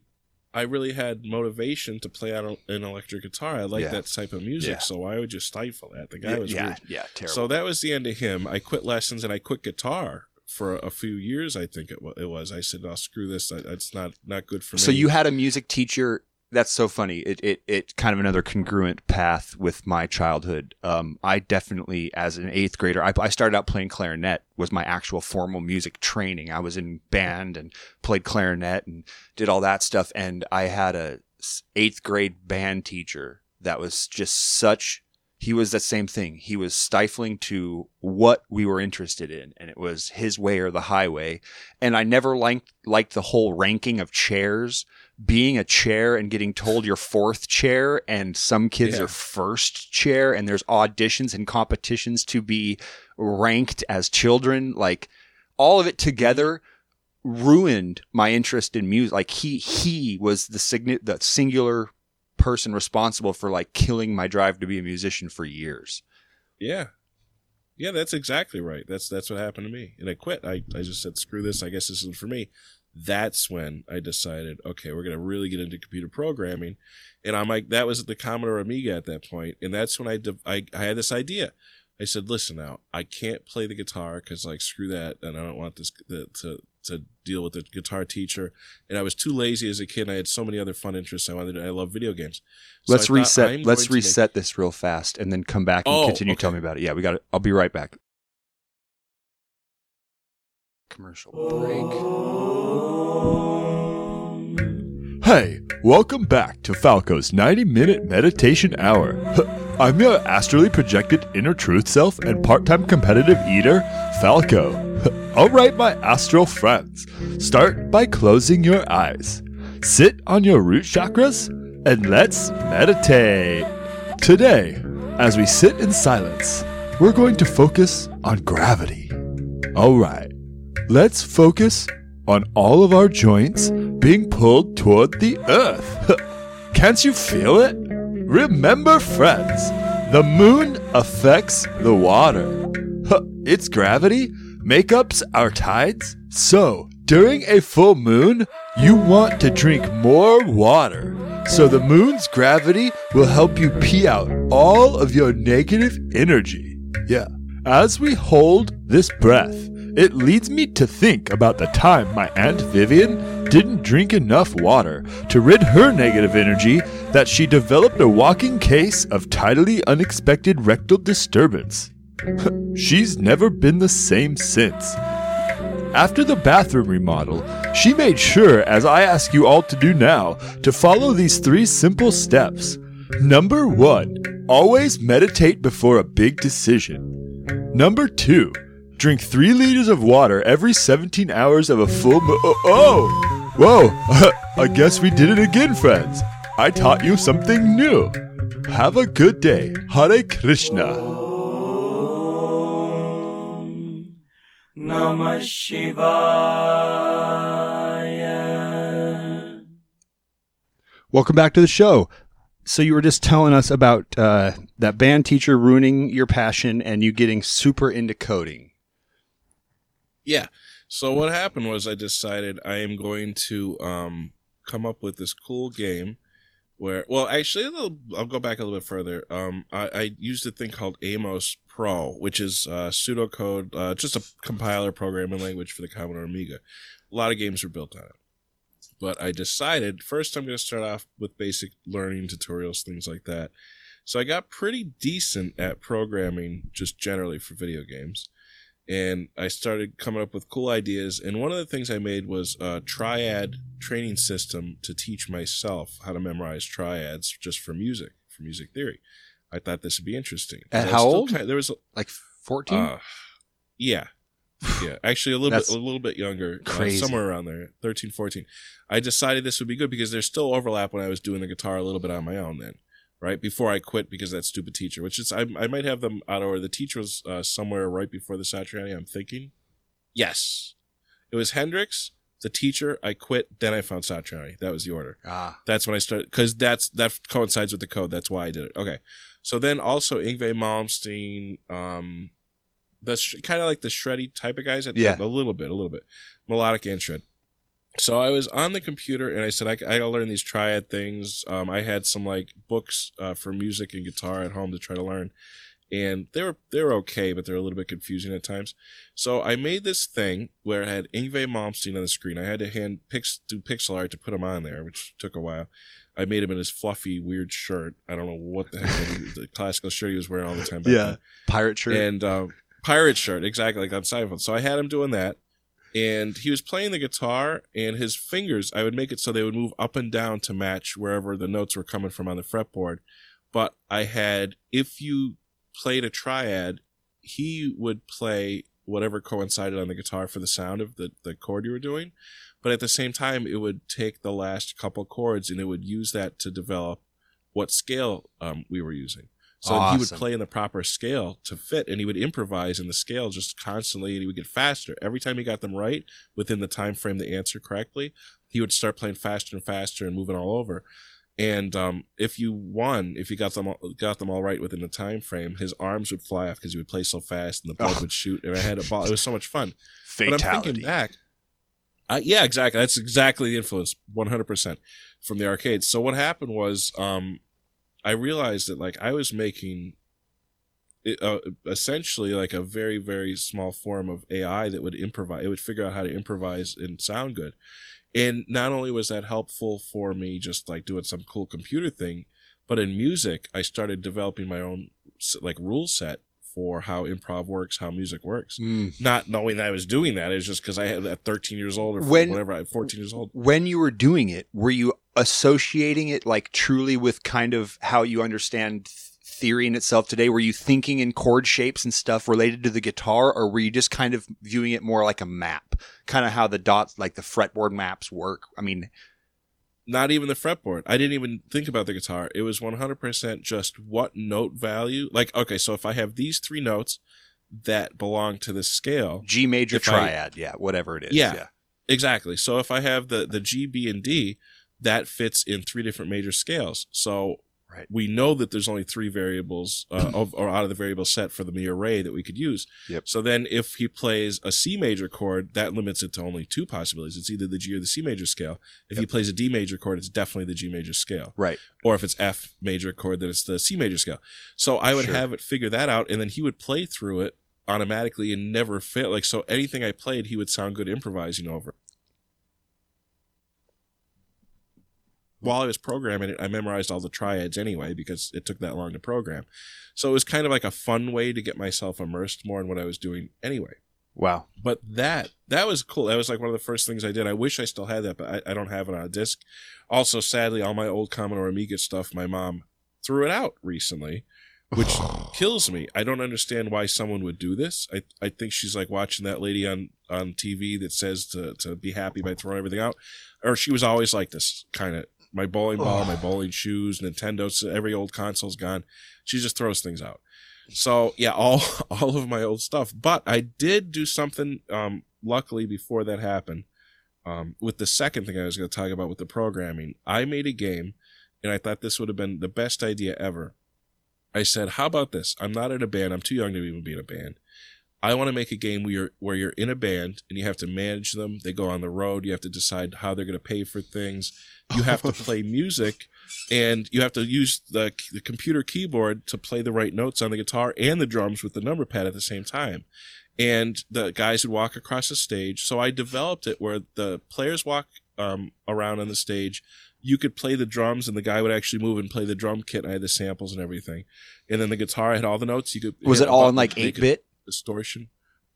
I really had motivation to play on an electric guitar. I like Yeah. that type of music, Yeah. so I would just stifle that. The guy was yeah, weird. yeah, terrible. So that was the end of him. I quit lessons and I quit guitar for a few years. I think it, wa- it was. I said, "Oh, screw this. It's not not good for me." So you had a music teacher that's so funny. It it it kind of another congruent path with my childhood. Um, I definitely, as an eighth grader, I, I started out playing clarinet. Was my actual formal music training. I was in band and played clarinet and did all that stuff. And I had a eighth grade band teacher that was just such. He was the same thing. He was stifling to what we were interested in, and it was his way or the highway. And I never liked liked the whole ranking of chairs being a chair and getting told you're fourth chair and some kids Yeah. are first chair and there's auditions and competitions to be ranked as children like all of it together ruined my interest in music like he he was the signi- the singular person responsible for like killing my drive to be a musician for years Yeah. Yeah, that's exactly right. That's that's what happened to me. And I quit. I, I just said, screw this, I guess this isn't for me. That's when I decided, okay, we're gonna really get into computer programming. And I'm like, that was the Commodore Amiga at that point. And that's when I de- I, I had this idea. I said, listen now, I can't play the guitar because like screw that, and I don't want this the, to to deal with the guitar teacher. And I was too lazy as a kid. And I had so many other fun interests. I wanted. To, I love video games. So let's thought, reset let's going to make- reset this real fast and then come back and Oh, continue okay. telling me about it yeah we got it i'll be right back commercial oh. break Hey, welcome back to Falco's 90 minute meditation hour. I'm your astrally projected inner truth self and part time competitive eater, Falco. Alright, my astral friends, start by closing your eyes. Sit on your root chakras and let's meditate. Today, as we sit in silence, we're going to focus on gravity. Alright, let's focus on all of our joints being pulled toward the earth. Can't you feel it? Remember, friends, the moon affects the water. Its gravity makes our tides. So, during a full moon, you want to drink more water. So, the moon's gravity will help you pee out all of your negative energy. Yeah. As we hold this breath, it leads me to think about the time my Aunt Vivian didn't drink enough water to rid her negative energy that she developed a walking case of tidally unexpected rectal disturbance. She's never been the same since. After the bathroom remodel, she made sure, as I ask you all to do now, to follow these three simple steps. Number one, always meditate before a big decision. Number two, drink three liters of water every 17 hours of a full mo- oh, oh! Whoa! I guess we did it again, friends. I taught you something new. Have a good day. Hare Krishna. Namah Shivaya. Welcome back to the show. So you were just telling us about uh, that band teacher ruining your passion and you getting super into coding. Yeah. So what happened was I decided I am going to um, come up with this cool game where, well, actually, I'll go back a little bit further. Um, I, I used a thing called Amos Pro, which is uh, pseudocode, uh, just a compiler programming language for the Commodore Amiga. A lot of games were built on it. But I decided first I'm going to start off with basic learning tutorials, things like that. So I got pretty decent at programming just generally for video games and I started coming up with cool ideas. And one of the things I made was a triad training system to teach myself how to memorize triads just for music, for music theory. I thought this would be interesting. At how old? kind- there was, a- Like 14? uh, yeah, yeah, actually a little bit, a little bit younger, uh, crazy. somewhere around there, 13, 14. I decided this would be good because there's still overlap when I was doing the guitar a little bit on my own then. Right before I quit because of that stupid teacher, which is I, I might have them out or the teacher was uh, somewhere right before the Satriani. I'm thinking, yes, it was Hendrix, the teacher. I quit, then I found Satriani. That was the order ah, that's when I started because that's that coincides with the code. That's why I did it. Okay, so then also Yngwie Malmsteen, um, that's kind of like the shreddy type of guys. Yeah. a little bit, a little bit melodic and shred. So I was on the computer and I said I, I gotta learn these triad things. Um, I had some like books uh, for music and guitar at home to try to learn, and they were they were okay, but they're a little bit confusing at times. So I made this thing where I had Yngwie Malmsteen on the screen. I had to hand pix, do pixel art to put him on there, which took a while. I made him in his fluffy weird shirt. I don't know what the heck the classical shirt he was wearing all the time. Back Yeah. then. Pirate shirt. and um, pirate shirt exactly like on Seinfeld. So I had him doing that, and he was playing the guitar, and his fingers I would make it so they would move up and down to match wherever the notes were coming from on the fretboard. But I had if you played a triad, he would play whatever coincided on the guitar for the sound of the, the chord you were doing. But at the same time, it would take the last couple chords and it would use that to develop what scale um, we were using. So he would play in the proper scale to fit, and he would improvise in the scale just constantly, and he would get faster every time he got them right within the time frame to answer correctly. He would start playing faster and faster and moving all over. And um, if you won, if you got them all, got them all right within the time frame, his arms would fly off because he would play so fast, and the blood Oh. would shoot. And I had a ball. It was so much fun. But I'm thinking back. I, yeah, exactly. That's exactly the influence, 100% from the arcade. So what happened was, um, I realized that like I was making it, uh, essentially like a very very small form of AI that would improvise. It would figure out how to improvise and sound good. And not only was that helpful for me, just like doing some cool computer thing, but in music, I started developing my own like rule set for how improv works, how music works Mm. not knowing that I was doing that. It just because I had at 13 years old or When- whatever, I 14 years old. When you were doing it, were you associating it like truly with kind of how you understand theory in itself today? Were you thinking in chord shapes and stuff related to the guitar, or were you just kind of viewing it more like a map, kind of how the dots, like the fretboard maps work? I mean, Not even the fretboard. I didn't even think about the guitar. It was 100% just what note value. Like, okay, so if I have these three notes that belong to this scale, G major If I- triad, yeah, whatever it is, Yeah. yeah. Exactly. So if I have the the G, B, and D, that fits in three different major scales. So Right. we know that there's only three variables uh, of, or out of the variable set for the me array that we could use. Yep. So then if he plays a C major chord, that limits it to only two possibilities. It's either the G or the C major scale. If he plays a D major chord, it's definitely the G major scale. Right. Or if it's F major chord, then it's the C major scale. So I would Sure. have it figure that out, and then he would play through it automatically and never fail. Like so, anything I played, he would sound good improvising over. While I was programming it, I memorized all the triads anyway because it took that long to program. So it was kind of like a fun way to get myself immersed more in what I was doing anyway. Wow. But that that was cool. That was like one of the first things I did. I wish I still had that, but I, I don't have it on a disc. Also, sadly, all my old Commodore Amiga stuff, my mom threw it out recently, which kills me. I don't understand why someone would do this. I, I think she's like watching that lady on, on TV that says to, to be happy by throwing everything out. Or she was always like this kind of my bowling ball, my bowling shoes, Nintendo, so every old console's gone. She just throws things out. So yeah, all all of my old stuff. But I did do something. Um, luckily, before that happened, um, with the second thing I was going to talk about with the programming, I made a game, and I thought this would have been the best idea ever. I said, "How about this? I'm not in a band. I'm too young to even be in a band. I want to make a game where you're where you're in a band and you have to manage them. They go on the road. You have to decide how they're going to pay for things. You have to play music, and you have to use the the computer keyboard to play the right notes on the guitar and the drums with the number pad at the same time. And the guys would walk across the stage. So I developed it where the players walk um, around on the stage. You could play the drums, and the guy would actually move and play the drum kit. I had the samples and everything, and then the guitar I had all the notes. You could Was it all in like they eight could- bit? Distortion.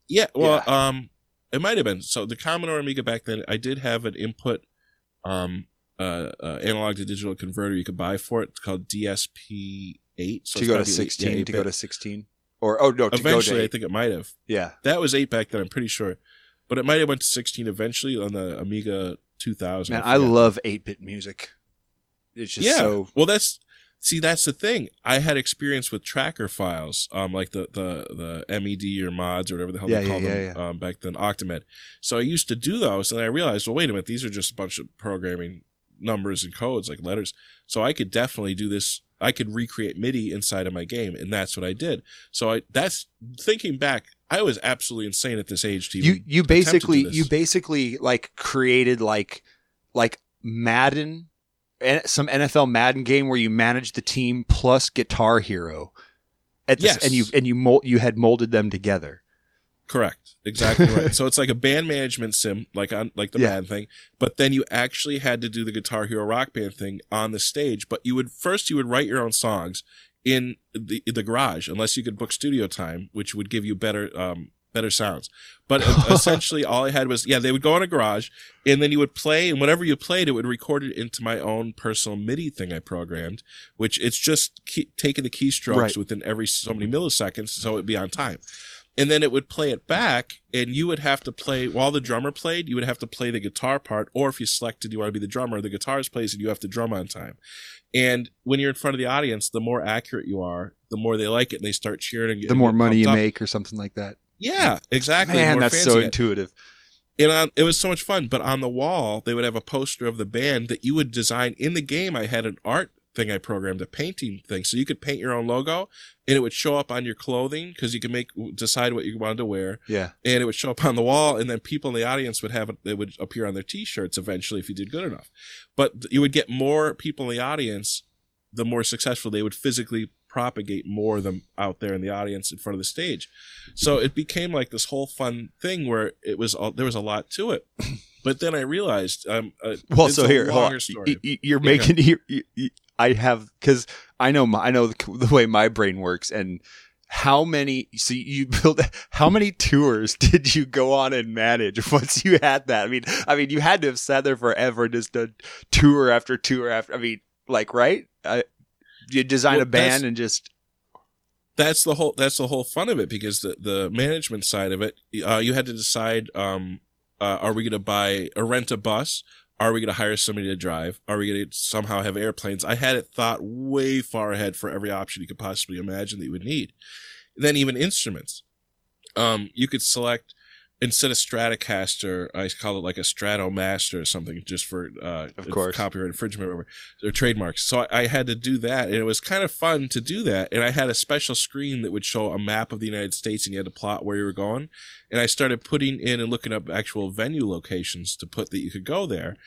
Yeah, well, um, it might have been. So the Commodore Amiga back then, I did have an input, um, uh, uh analog to digital converter you could buy for it. It's called DSP eight. So to go to yeah, sixteen, to 8-bit. go to sixteen, or oh no, to Eventually, I think it might have. yeah. That was eight back then. I'm pretty sure, but it might have went to sixteen eventually on the Amiga two thousand. Man, I love eight bit music. It's just yeah. so Well, that's see, that's the thing. I had experience with tracker files, um, like the the the MED or mods or whatever the hell Yeah, they yeah, called yeah, them um, back then, Octamed. So I used to do those, and I realized, well, wait a minute, these are just a bunch of programming numbers and codes like letters. So I could definitely do this. I could recreate MIDI inside of my game, and that's what I did. So I that's thinking back, I was absolutely insane at this age to you even you attempt to do basically you basically like created like like Madden some NFL Madden game where you manage the team plus Guitar Hero. At the, Yes. and you and you mold, you had molded them together. Correct. Exactly right. so it's like a band management sim, like on like the Yeah. band thing, but then you actually had to do the Guitar Hero Rock Band thing on the stage. But you would first you would write your own songs in the the garage, unless you could book studio time, which would give you better um better sounds. But essentially, all I had was yeah, they would go in a garage, and then you would play, and whatever you played, it would record it into my own personal MIDI thing I programmed, which it's just key, taking the keystrokes Right. within every so many milliseconds, so it'd be on time and then it would play it back and you would have to play while the drummer played you would have to play the guitar part or if you selected you want to be the drummer the guitarist plays and you have to drum on time and when you're in front of the audience the more accurate you are the more they like it and they start cheering and The more money you up. make or something like that. Yeah exactly Man, more that's so intuitive. and on, it was so much fun but on the wall they would have a poster of the band that you would design in the game. I had an art thing i programmed a painting thing. So you could paint your own logo and it would show up on your clothing because you could make decide what you wanted to wear. Yeah. and it would show up on the wall and then people in the audience would have it they would appear on their t-shirts eventually if you did good enough. But you would get more people in the audience the more successful they would physically propagate more of them out there in the audience in front of the stage so it became like this whole fun thing where it was all, there was a lot to it but then i realized um uh, Well, so here, you're making you, you, you- I have because I know my, I know the, the way my brain works and how many. So you built how many tours did you go on and manage once you had that? I mean, I mean, you had to have sat there forever, just a tour after tour after. I mean, like right? I, you design Well, a band and just that's the whole that's the whole fun of it because the the management side of it uh, you had to decide um uh, are we going to buy or rent a bus? Are we going to hire somebody to drive? Are we going to somehow have airplanes? I had it thought way far ahead for every option you could possibly imagine that you would need. Then even instruments. Um you could select instead of Stratocaster, I call it like a Stratomaster or something, just for uh, Of course. copyright infringement or, or trademarks. So I, I had to do that, and it was kind of fun to do that. And I had a special screen that would show a map of the United States, and you had to plot where you were going. And I started putting in and looking up actual venue locations to put that you could go there.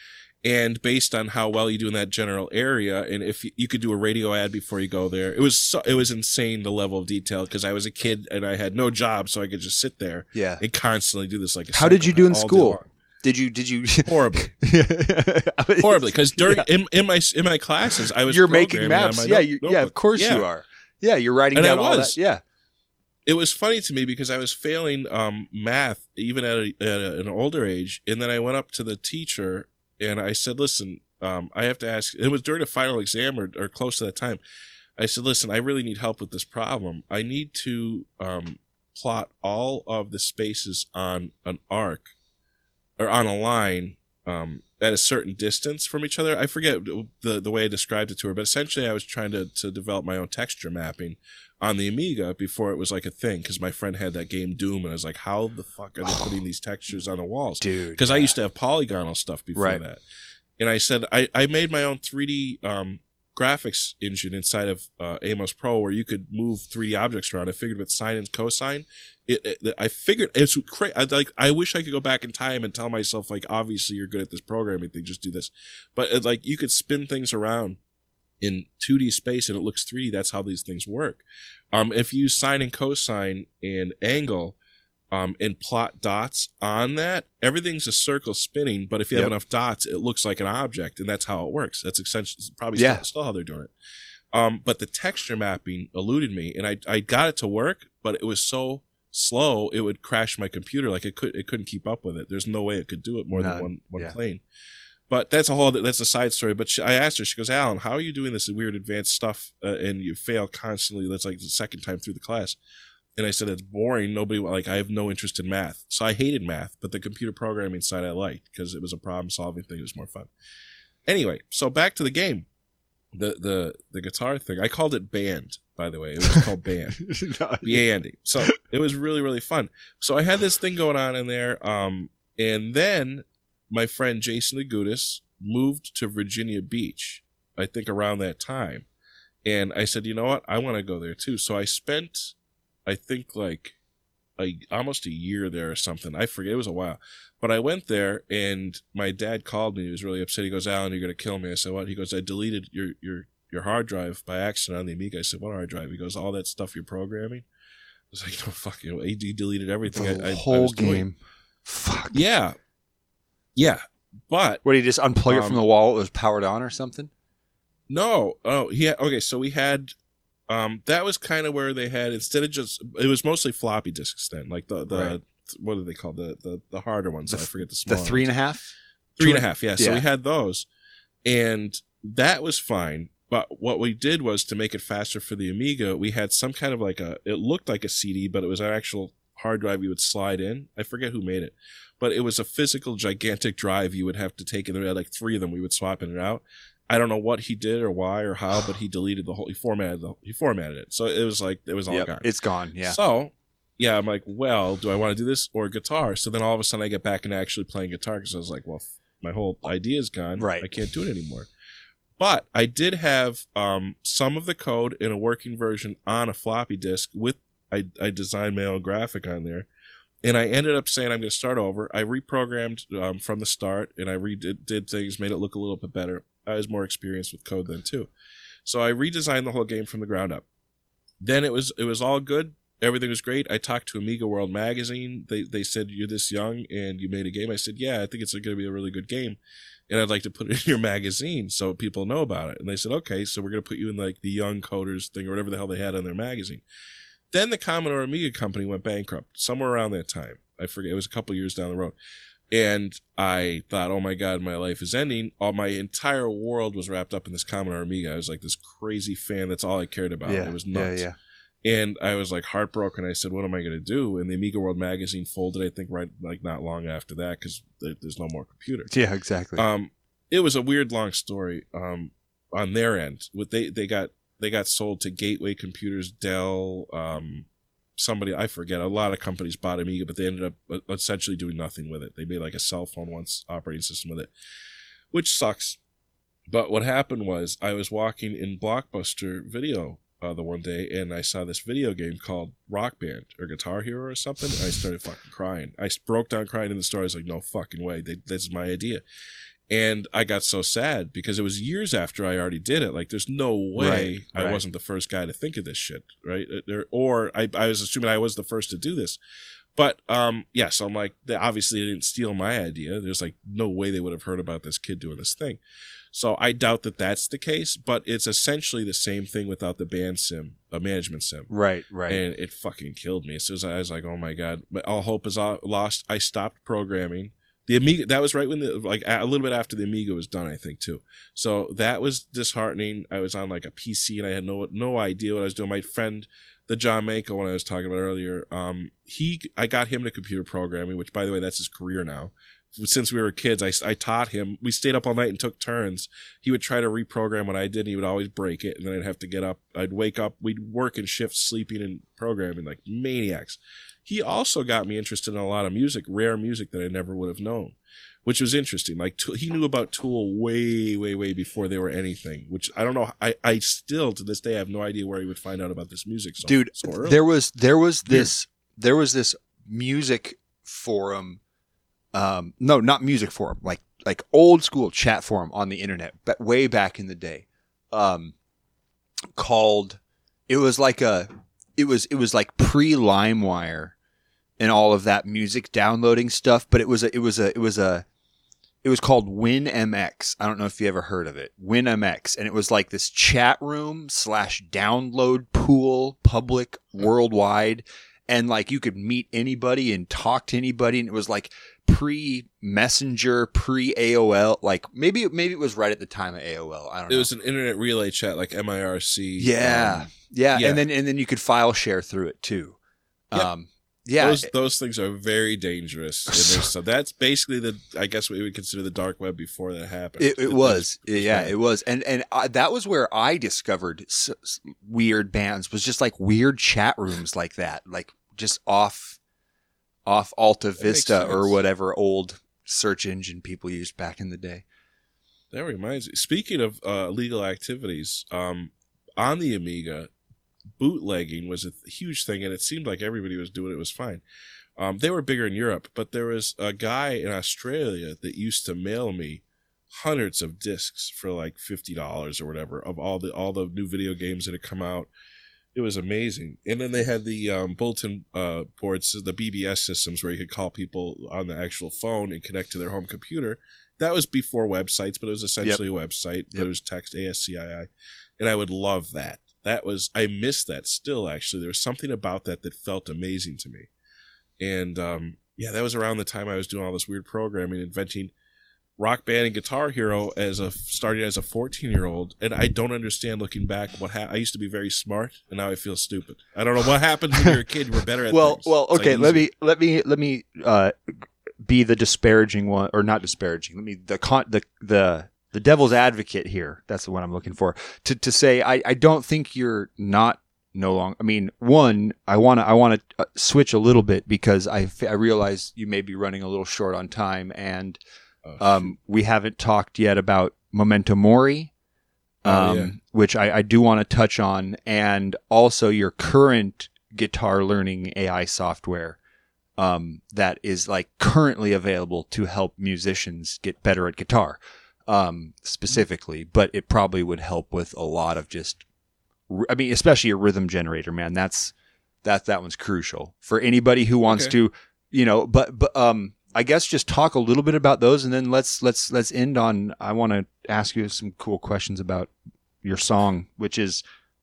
And based on how well you do in that general area, and if you, you could do a radio ad before you go there, it was so, it was insane the level of detail because I was a kid and I had no job, so I could just sit there yeah. and constantly do this like a How did you do in psychopath all day school? Did you did you Horribly, horribly. Because during in, in my in my classes, I was you're making programming maps. Yeah, you, yeah, of course Yeah. you are. Yeah, you're writing And I down all was. that. Yeah. It was funny to me because I was failing um, math even at, a, at a, an older age, and then I went up to the teacher and I said, "Listen, um, I have to ask." It was during a final exam or, or close to that time. I said, "Listen, I really need help with this problem. I need to um, plot all of the spaces on an arc or on a line um, at a certain distance from each other. I forget the the way I described it to her, but essentially, I was trying to to develop my own texture mapping on the Amiga before it was like a thing because my friend had that game Doom, and I was like, how the fuck are they putting these textures on the walls? Dude. Because I used to have polygonal stuff before Right. that, and I said I I made my own 3D um, graphics engine inside of uh, Amos Pro where you could move 3D objects around. I figured with sine and cosine, it, it I figured it's crazy. I like I wish I could go back in time and tell myself like obviously you're good at this programming thing, just do this. But it, like you could spin things around in 2D space and it looks 3D. That's how these things work. Um, if you use sine and cosine and angle, um, and plot dots on that, everything's a circle spinning. But if you have Yep. enough dots, it looks like an object, and that's how it works. That's essentially probably Yeah. still, still how they're doing it. Um, but the texture mapping eluded me, and I I got it to work, but it was so slow it would crash my computer. Like it could it couldn't keep up with it. There's no way it could do it more None. than one one Yeah. plane. But that's a whole that's a side story. But she, I asked her, she goes, Allen, how are you doing this weird advanced stuff uh, and you fail constantly? That's like the second time through the class. And I said, it's boring. Nobody, like, I have no interest in math. So I hated math, but the computer programming side I liked because it was a problem solving thing. It was more fun. Anyway, so back to the game. The, the, the guitar thing, I called it band, by the way. It was called band. Andy. So it was really, really fun. So I had this thing going on in there. Um, and then my friend Jason DeGudis moved to Virginia Beach, I think around that time. And I said, you know what? I want to go there too. So I spent, I think like a, almost a year there or something. I forget. It was a while. But I went there and my dad called me. He was really upset. He goes, Allen, you're going to kill me. I said, what? He goes, I deleted your, your, your hard drive by accident on the Amiga. I said, what hard drive? He goes, all that stuff you're programming. I was like, no fuck, you know, AD deleted everything. The I, I, I whole was doing. game. Fuck. Yeah, yeah, but What, did he just unplug it Um, from the wall? It was powered on or something? no. Oh, he had, okay. So we had. Um, that was kind of where they had instead of just it was mostly floppy disks then, like the the Right. what do they call the the, the harder ones? The I forget the The small three and a half? three and a half. Yeah. So we had those, and that was fine. But what we did was to make it faster for the Amiga. We had some kind of like a. It looked like a CD, but it was an actual hard drive you would slide in. I forget who made it, but it was a physical gigantic drive you would have to take, and we had like three of them. We would swap in and out. I don't know what he did or why or how, but he deleted the whole. He formatted the. He formatted it, so it was like it was all Yep, gone. it's gone. Yeah. So, yeah, I'm like, well, do I want to do this or guitar? So then all of a sudden I get back into actually playing guitar because I was like, well, f- my whole idea is gone. Right. I can't do it anymore. But I did have um, some of the code in a working version on a floppy disk with I, I designed my own graphic on there. And I ended up saying I'm going to start over. I reprogrammed um, from the start and I redid did things, made it look a little bit better. I was more experienced with code then too. So I redesigned the whole game from the ground up. Then it was it was all good. Everything was great. I talked to Amiga World magazine. They they said you're this young and you made a game. I said, "Yeah, I think it's going to be a really good game." And I'd like to put it in your magazine so people know about it. And they said, "Okay, so we're going to put you in like the young coders thing or whatever the hell they had on their magazine." Then the Commodore Amiga company went bankrupt somewhere around that time. I forget. It was a couple years down the road. And I thought, oh my God, my life is ending. All my entire world was wrapped up in this Commodore Amiga. I was like this crazy fan. That's all I cared about. yeah. It was nuts. yeah. And I was like heartbroken. I said, what am I going to do? And the Amiga World magazine folded, I think, right like not long after that because there, there's no more computer. Yeah, exactly. Um, it was a weird long story. Um, on their end, with they they got they got sold to Gateway Computers, Dell, um, somebody I forget. A lot of companies bought Amiga, but they ended up essentially doing nothing with it. They made like a cell phone once operating system with it, which sucks. But what happened was I was walking in Blockbuster Video uh, the one day, and I saw this video game called Rock Band or Guitar Hero or something. I started fucking crying. I broke down crying in the store. I was like, "No fucking way! They, this is my idea." And I got so sad because it was years after I already did it. Like, there's no way Right, I right. wasn't the first guy to think of this shit, right? Uh, or I, I was assuming I was the first to do this. But um, yeah, so I'm like, they obviously didn't steal my idea. There's like no way they would have heard about this kid doing this thing. So I doubt that that's the case. But it's essentially the same thing without the band sim, a management sim right, right. and it fucking killed me. As soon as I was like, "Oh my god!" But all hope is lost. I stopped programming. The Amiga. That was right when the like a little bit after the Amiga was done, I think too. So that was disheartening. I was on like a PC and I had no no idea what I was doing. My friend, the John Manko, one I was talking about earlier, um, he I got him to computer programming, which by the way, that's his career now. Since we were kids, I, I taught him. We stayed up all night and took turns. He would try to reprogram what I did, and he would always break it. And then I'd have to get up. I'd wake up. We'd work in shifts, sleeping and programming like maniacs. He also got me interested in a lot of music, rare music that I never would have known, which was interesting. Like he knew about Tool way, way, way before they were anything. Which I don't know. I, I still to this day have no idea where he would find out about this music. So, Dude, so there was there was this there was this music forum um no not music forum like like old school chat forum on the internet but way back in the day um called it was like a it was it was like pre limewire and all of that music downloading stuff but it was a it was a it was a it was called WinMX. I don't know if you ever heard of it. WinMX, and it was like this chat room slash download pool, public worldwide, and like you could meet anybody and talk to anybody, and it was like pre Messenger, pre AOL. Like maybe maybe it was right at the time of AOL. I don't it know. It was an internet relay chat like MIRC. yeah, um, yeah, yeah. and then and then you could file share through it too. Yep. Um, yeah, those those things are very dangerous. So that's basically the I guess what we would consider the dark web before that happened. It, it was, it's yeah, it was, and and I, that was where I discovered s- s- weird bands. Was just like weird chat rooms like that, like just off, off Alta Vista or whatever old search engine people used back in the day. That reminds me. Speaking of uh, illegal activities, um, on the Amiga, bootlegging was a huge thing, and it seemed like everybody was doing it. It was fine. Um, they were bigger in Europe, but there was a guy in Australia that used to mail me hundreds of discs for like fifty dollars or whatever of all the all the new video games that had come out. It was amazing. And then they had the um, bulletin uh, boards, the BBS systems where you could call people on the actual phone and connect to their home computer. That was before websites, but it was essentially a website. But Yep. it was text ASCII. And I would love that. That was, I miss that still, actually. There was something about that that felt amazing to me. And um, yeah, that was around the time I was doing all this weird programming, inventing rock band and guitar hero as a starting as a 14 year old and i don't understand looking back what ha- i used to be very smart and now i feel stupid i don't know what happens when you're a kid you were better at well, things. well, It's like okay. let me let me let me uh, be the disparaging one, or not disparaging. Let me the con the the the devil's advocate here. That's the one I'm looking for. To to say I I don't think you're not no long. I mean, one I want to I want to uh, switch a little bit because I I realize you may be running a little short on time and Oh, um we haven't talked yet about Memento Mori. Oh, Um, yeah. which I, I do want to touch on, and also your current guitar learning AI software um, that is like currently available to help musicians get better at guitar um, specifically, but it probably would help with a lot of just, I mean, especially a rhythm generator, man. That's that that one's crucial for anybody who wants Okay. to, you know. But but um, I guess just talk a little bit about those, and then let's let's let's end on. I want to ask you some cool questions about your song, which is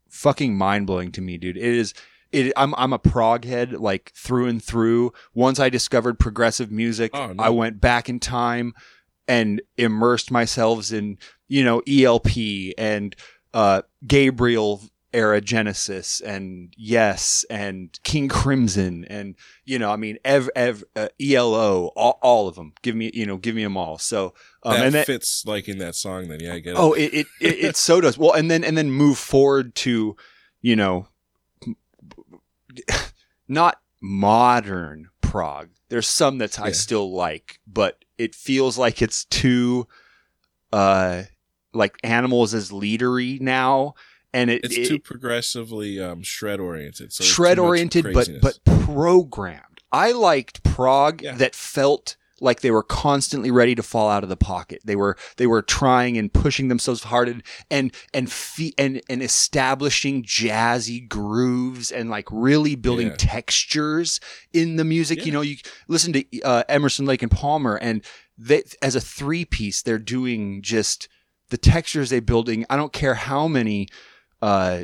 fucking mind blowing to me, dude. It is. It, I'm I'm a prog head like through and through. Once I discovered progressive music, Oh, no. I went back in time and immersed myself in you know ELP and uh, Gabriel era Genesis and Yes and King Crimson and you know I mean ev, ev, uh, ELO all, all of them. Give me you know give me them all. So um, that and then fits like in that song then yeah i get it Oh, it it, it it so does. Well, and then and then move forward to, you know, not modern prog. There's some that I still like, but it feels like it's too, uh, like animals as leadery now, and it, it's it- too progressively um, shred oriented so shred oriented, but but programmed. I liked prog Yeah. that felt like they were constantly ready to fall out of the pocket. They were they were trying and pushing themselves hard and and and fe- and, and establishing jazzy grooves and like really building Yeah. textures in the music. You know, you listen to uh, Emerson, Lake and Palmer, and they as a three piece, they're doing just the textures they're building. I don't care how many uh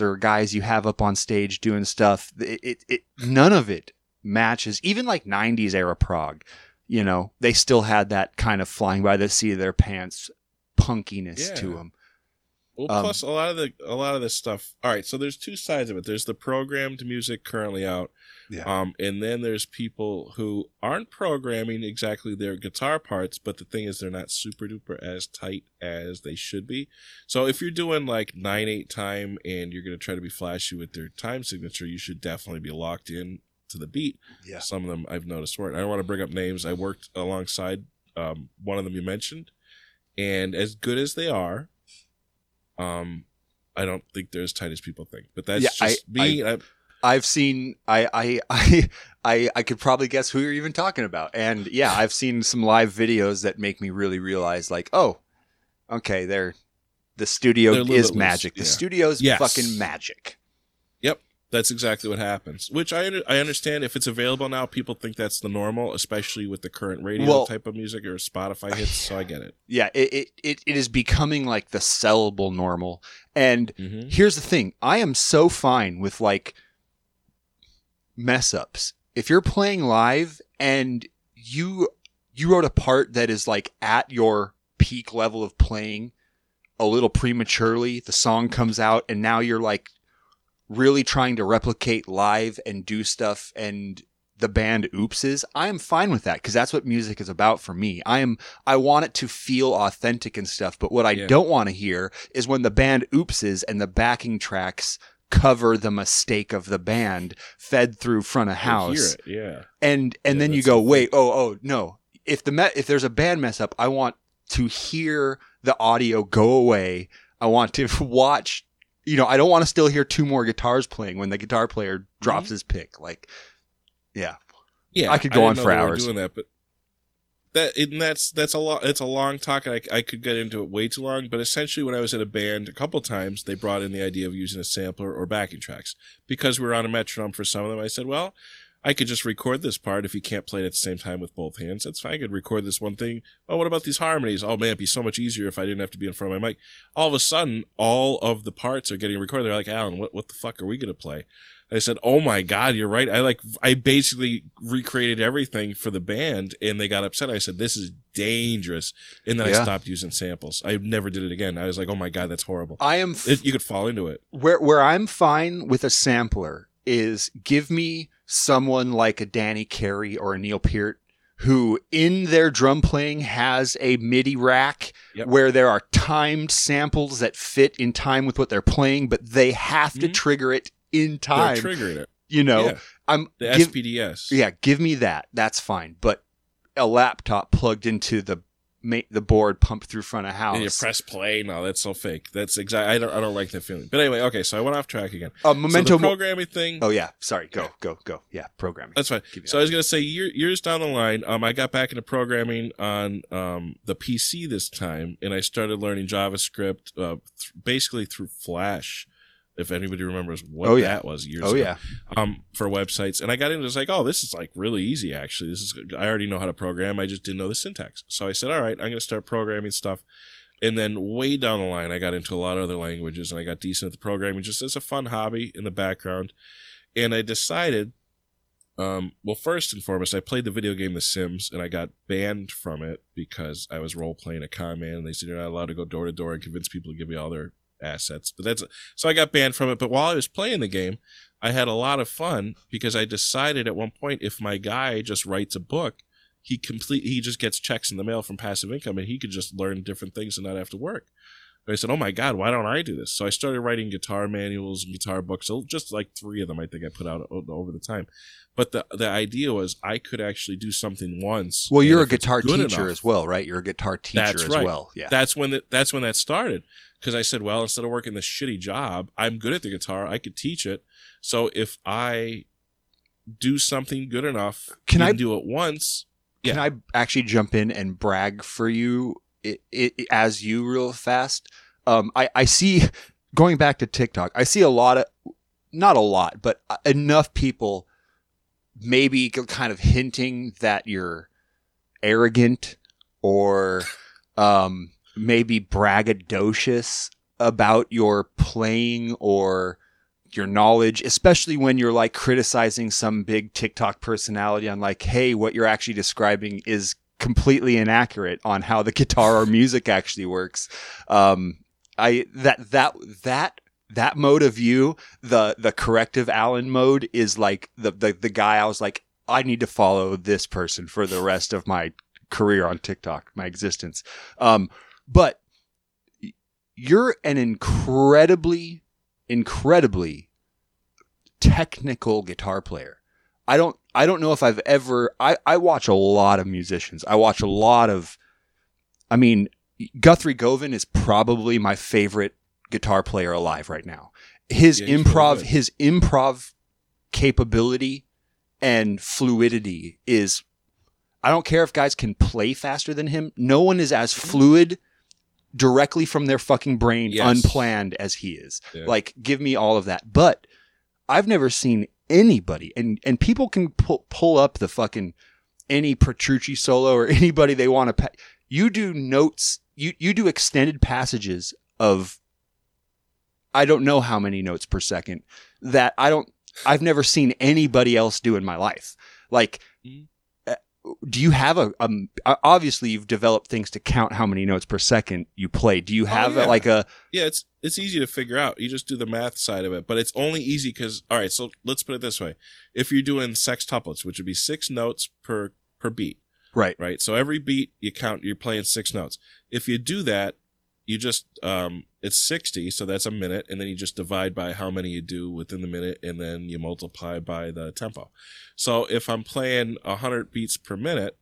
or guys you have up on stage doing stuff. It, it, it none of it matches. Even like '90s era prog, you know, they still had that kind of flying by the seat of their pants punkiness to them. Well, Um, plus a lot of the a lot of this stuff. All right, so there's two sides of it. There's the programmed music currently out, Yeah. um, and then there's people who aren't programming exactly their guitar parts, but the thing is they're not super duper as tight as they should be. So if you're doing like nine eight time and you're gonna try to be flashy with their time signature, you should definitely be locked in to the beat. Yeah. Some of them I've noticed weren't. I don't want to bring up names. I worked alongside um, one of them you mentioned, and as good as they are, um, I don't think they're as tight as people think. But that's Yeah, I- just me. I, I've seen I I I I I could probably guess who you're even talking about. And yeah, I've seen some live videos that make me really realize like, oh, okay, they're the studio They're is bit loose, magic. The yeah. studio's Yes. fucking magic. That's exactly what happens. Which I I understand if it's available now, people think that's the normal, especially with the current radio Well- type of music or Spotify hits. So I get it. Yeah, it, it, it, it is becoming like the sellable normal. And hmm here's the thing I am so fine with like mess ups. If you're playing live and you you wrote a part that is like at your peak level of playing a little prematurely, the song comes out and now you're like really trying to replicate live and do stuff and the band oopses, I am fine with that because that's what music is about for me. I am I want it to feel authentic and stuff, but what I Yeah. don't want to hear is when the band oopses and the backing tracks cover the mistake of the band fed through front of house yeah. and and Yeah, then you go wait oh oh no if the me- if there's a band mess up i want to hear the audio go away i want to watch you know i don't want to still hear two more guitars playing when the guitar player drops mm-hmm. his pick like yeah Yeah, I could go on for hours. doing that, but that and that's that's a lot. It's a long talk, and I, I could get into it way too long. But essentially, when I was in a band, a couple times they brought in the idea of using a sampler or backing tracks because we were on a metronome for some of them. I said, well. I could just record this part if you can't play it at the same time with both hands. That's fine. I could record this one thing. Oh, what about these harmonies? Oh man, it'd be so much easier if I didn't have to be in front of my mic. All of a sudden, all of the parts are getting recorded. They're like, Allen, what, what the fuck are we going to play? I said, "Oh my god, you're right." I like I basically recreated everything for the band, and they got upset. I said, "This is dangerous," and then Yeah. I stopped using samples. I never did it again. I was like, "Oh my god, that's horrible." I am f- It, you could fall into it. where where I'm fine with a sampler is give me someone like a Danny Carey or a Neil Peart who in their drum playing has a MIDI rack Yep. where there are timed samples that fit in time with what they're playing, but they have to Mhm. trigger it in They're time. triggering it. you know, yeah, I'm the give- SPDS. yeah, give me that. That's fine. But a laptop plugged into the ma- the board pump through front of house. And you press play. No, that's so fake. That's exactly. I don't. I don't like that feeling. But anyway, okay. So I went off track again. a So memento. mo- programming thing. oh yeah, sorry. Go go go. Yeah, programming. That's fine. So. I was gonna say year, years down the line, um, I got back into programming on um the PC this time, and I started learning JavaScript, uh, th- basically through Flash. If anybody remembers what Oh, yeah. that was years oh ago, yeah. um, for websites, and I got into this like, oh, this is like really easy actually. This is I already know how to program. I just didn't know the syntax. So I said, all right, I'm gonna start programming stuff. And then way down the line, I got into a lot of other languages, and I got decent at the programming just as a fun hobby in the background. And I decided um, well, first and foremost, I played the video game The Sims, and I got banned from it because I was role playing a con man, and they said you're not allowed to go door to door and convince people to give you all their assets. But that's so I got banned from it. But while I was playing the game, I had a lot of fun because I decided at one point if my guy just writes a book, he complete he just gets checks in the mail from passive income, and he could just learn different things and not have to work. And I said, "Oh my God, why don't I do this?" So I started writing guitar manuals and guitar books. Oh, just like three of them, I think I put out over the time. But the the idea was I could actually do something once. Well, you're a guitar teacher enough- as well, right? You're a guitar teacher That's as right. well. Yeah. That's when the, that's when that started. Because I said, well, instead of working this shitty job, I'm good at the guitar. I could teach it. So if I do something good enough, Can I- do it once? Can I actually jump in and brag for you i i as you real fast? Um, I, I see, going back to TikTok, I see a lot of, not a lot, but uh, enough people maybe kind of hinting that you're arrogant or um, maybe braggadocious about your playing or your knowledge, especially when you're like criticizing some big TikTok personality on like, hey, what you're actually describing is completely inaccurate on how the guitar or music actually works. Um, I that that that that mode of view, the the corrective Allen mode, is like the the the guy I was like, I need to follow this person for the rest of my career on TikTok, my existence. Um, but you're an incredibly, incredibly technical guitar player. I don't I don't know if I've ever I, I watch a lot of musicians. I watch a lot of I mean Guthrie Govan is probably my favorite guitar player alive right now. His Yeah, he's really improv his improv capability and fluidity is I don't care if guys can play faster than him. No one is as mm-hmm. fluid directly from their fucking brain Yes. unplanned as he is. Yeah. Like give me all of that. But I've never seen anybody and and people can pull pull up the fucking any Petrucci solo or anybody they want to pa- you do notes you you do extended passages of I don't know how many notes per second that I don't I've never seen anybody else do in my life. Like Mhm. uh, do you have a um obviously you've developed things to count how many notes per second you play. Do you have Oh, yeah. like a Yeah, it's it's easy to figure out. You just do the math side of it, but it's only easy because all right. So let's put it this way: if you're doing sextuplets, which would be six notes per per beat, right right? So every beat you count, you're playing six notes. If you do that, you just um, it's sixty, so that's a minute, and then you just divide by how many you do within the minute, and then you multiply by the tempo. So if I'm playing hundred beats per minute,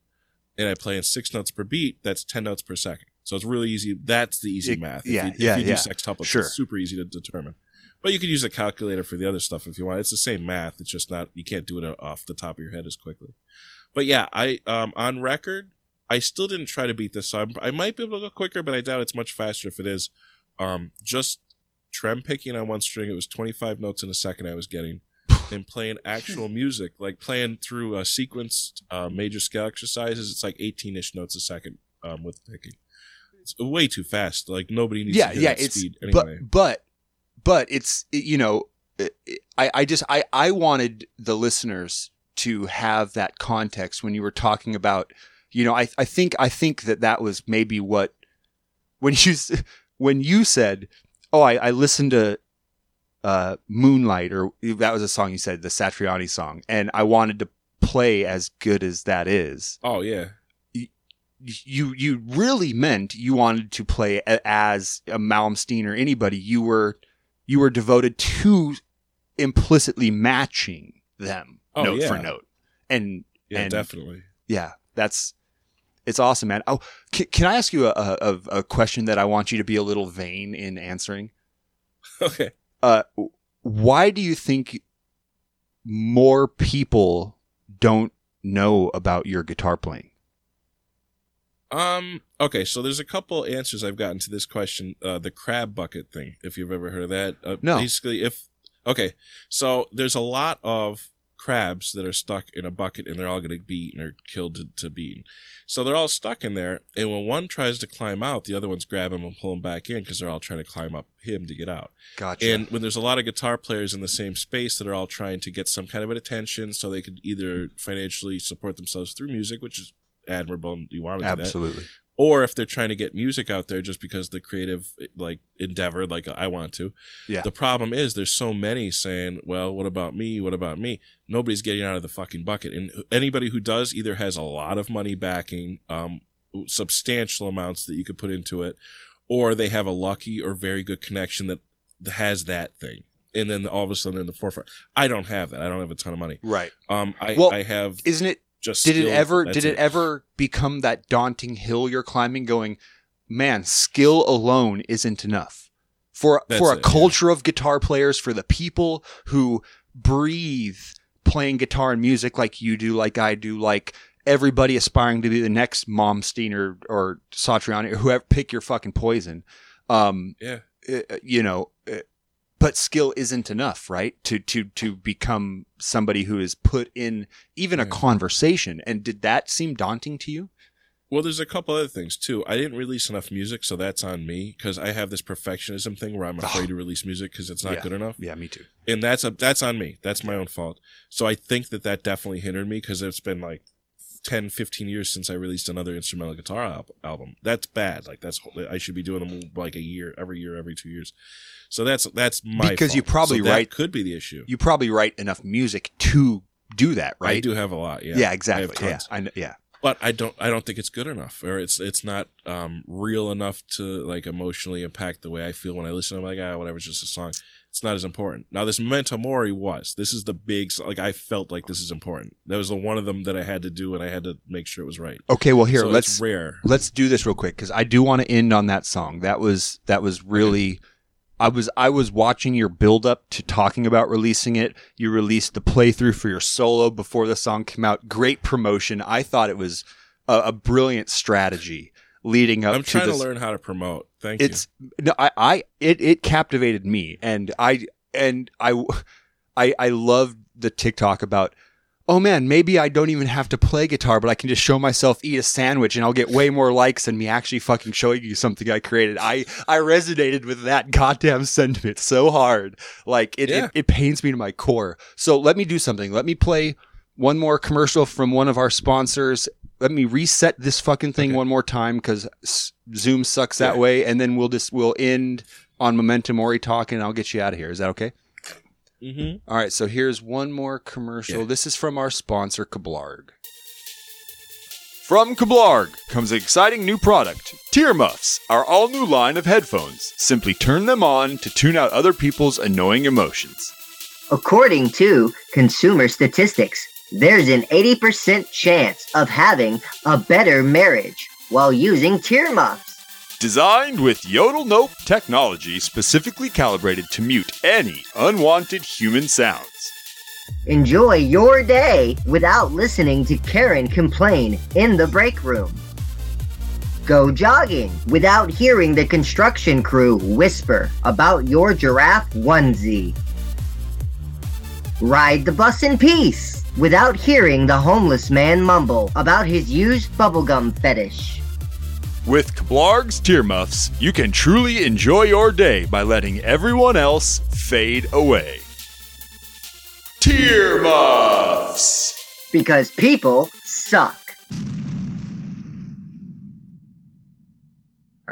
and I play in six notes per beat, that's ten notes per second. So it's really easy. That's the easy math. yeah, if you, yeah, if you yeah. do sextuplets, Sure. it's super easy to determine. But you could use a calculator for the other stuff if you want. It's the same math. It's just not you can't do it off the top of your head as quickly. But yeah, I um on record, I still didn't try to beat this song. I might be able to go quicker, but I doubt it's much faster if it is. Um, just trem picking on one string. It was 25 notes in a second I was getting. and playing actual music, like playing through uh, sequenced uh, major scale exercises, it's like 18 ish notes a second um, with picking. It's way too fast. Like nobody needs yeah, to yeah, that it's speed anyway. but but but it's you know, I I just I I wanted the listeners to have that context when you were talking about, you know, I I think I think that that was maybe what when you when you said, oh, I I listened to uh Moonlight or that was a song you said the Satriani song, and I wanted to play as good as that is oh yeah, you you really meant you wanted to play a- as a Malmsteen or anybody. You were you were devoted to implicitly matching them Oh, note for note, and yeah, And- definitely. yeah, that's it's awesome, man. Oh, can, can I ask you a, a a question that I want you to be a little vain in answering? Okay. Uh, why do you think more people don't know about your guitar playing? Um. Okay. So there's a couple answers I've gotten to this question. Uh, the crab bucket thing. If you've ever heard of that. Uh, No. Basically, if okay, so there's a lot of crabs that are stuck in a bucket and they're all going to be eaten or killed to, to be eaten. So they're all stuck in there, and when one tries to climb out, the other ones grab him and pull him back in because they're all trying to climb up him to get out. Gotcha. And when there's a lot of guitar players in the same space that are all trying to get some kind of attention so they could either financially support themselves through music, which is admirable and you want to do that, Absolutely. Or if they're trying to get music out there just because the creative like endeavor like i want to. Yeah. the problem is there's so many saying well what about me? What about me? Nobody's getting out of the fucking bucket. And anybody who does either has a lot of money backing um substantial amounts that you could put into it or they have a lucky or very good connection that has that thing. And then all of a sudden in the forefront. I don't have that. I don't have a ton of money. Right. um i Well, i have Isn't it just did it ever did it ever become that daunting hill you're climbing going man skill alone isn't enough. For That's for a it, yeah. culture of guitar players for the people who breathe playing guitar and music like you do like I do like everybody aspiring to be the next Malmsteen or or Satriani or whoever pick your fucking poison. Um yeah. uh, you know, but skill isn't enough, right? To to to become somebody who is put in even a conversation. And did that seem daunting to you? Well, there's a couple other things too. I didn't release enough music, so that's on me because I have this perfectionism thing where I'm afraid to release music because it's not Yeah. good enough, Yeah, me too. and that's a that's on me. That's my own fault. So I think that that definitely hindered me because it's been like 10, 15 years since I released another instrumental guitar al- album. That's bad. Like that's I should be doing them like a year, every year, every two years. So that's that's my Because you probably So that write- could be the issue. You probably write enough music to do that, right? I do have a lot. Yeah, Yeah, exactly. Yeah. I know, yeah. but I don't I don't think it's good enough or it's it's not um real enough to like emotionally impact the way I feel when I listen. I'm like ah whatever, it's just a song. It's not as important. Now this Memento Mori was. This is the big like I felt like this is important. That was the one of them that I had to do and I had to make sure it was right. Okay, well here So let's rare. let's do this real quick because I do want to end on that song. That was that was really. I was I was watching your build up to talking about releasing it. You released the playthrough for your solo before the song came out. Great promotion. I thought it was a, a brilliant strategy leading up I'm to trying this. to learn how to promote. Thank you. it's no, I, I it it captivated me and I and I I I loved the TikTok about oh man maybe I don't even have to play guitar but I can just show myself eat a sandwich and I'll get way more likes than me actually fucking showing you something I created I I resonated with that goddamn sentiment so hard like it Yeah. it, it pains me to my core so let me do something let me play one more commercial from one of our sponsors let me reset this fucking thing Okay. one more time because Zoom sucks that Yeah. way, and then we'll just we'll end on Memento Mori talk, and I'll get you out of here. Is that okay? you. hmm All right. So here's one more commercial. Yeah. This is from our sponsor, Kablarg. From Kablarg comes an exciting new product, Tear Muffs, our all new line of headphones. Simply turn them on to tune out other people's annoying emotions. According to consumer statistics, there's an 80% chance of having a better marriage while using tear muffs. Designed with Yodel Nope technology specifically calibrated to mute any unwanted human sounds. Enjoy your day without listening to Karen complain in the break room. Go jogging without hearing the construction crew whisper about your giraffe onesie. Ride the bus in peace without hearing the homeless man mumble about his used bubblegum fetish. With Kablarg's Tear Muffs, you can truly enjoy your day by letting everyone else fade away. Tear Muffs! Because people suck.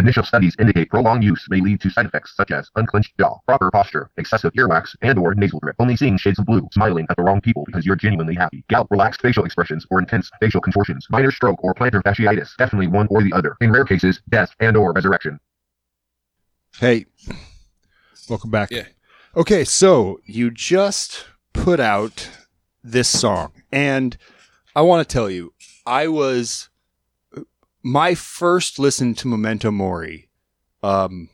Initial studies indicate prolonged use may lead to side effects such as unclenched jaw, proper posture, excessive earwax, and or nasal drip. Only seeing shades of blue, smiling at the wrong people because you're genuinely happy. Gout, relaxed facial expressions, or intense facial contortions. Minor stroke or plantar fasciitis. Definitely one or the other. In rare cases, death and or resurrection. Hey, welcome back. Yeah. Okay, so you just put out this song, and I want to tell you, I was my first listen to Memento Mori. Um,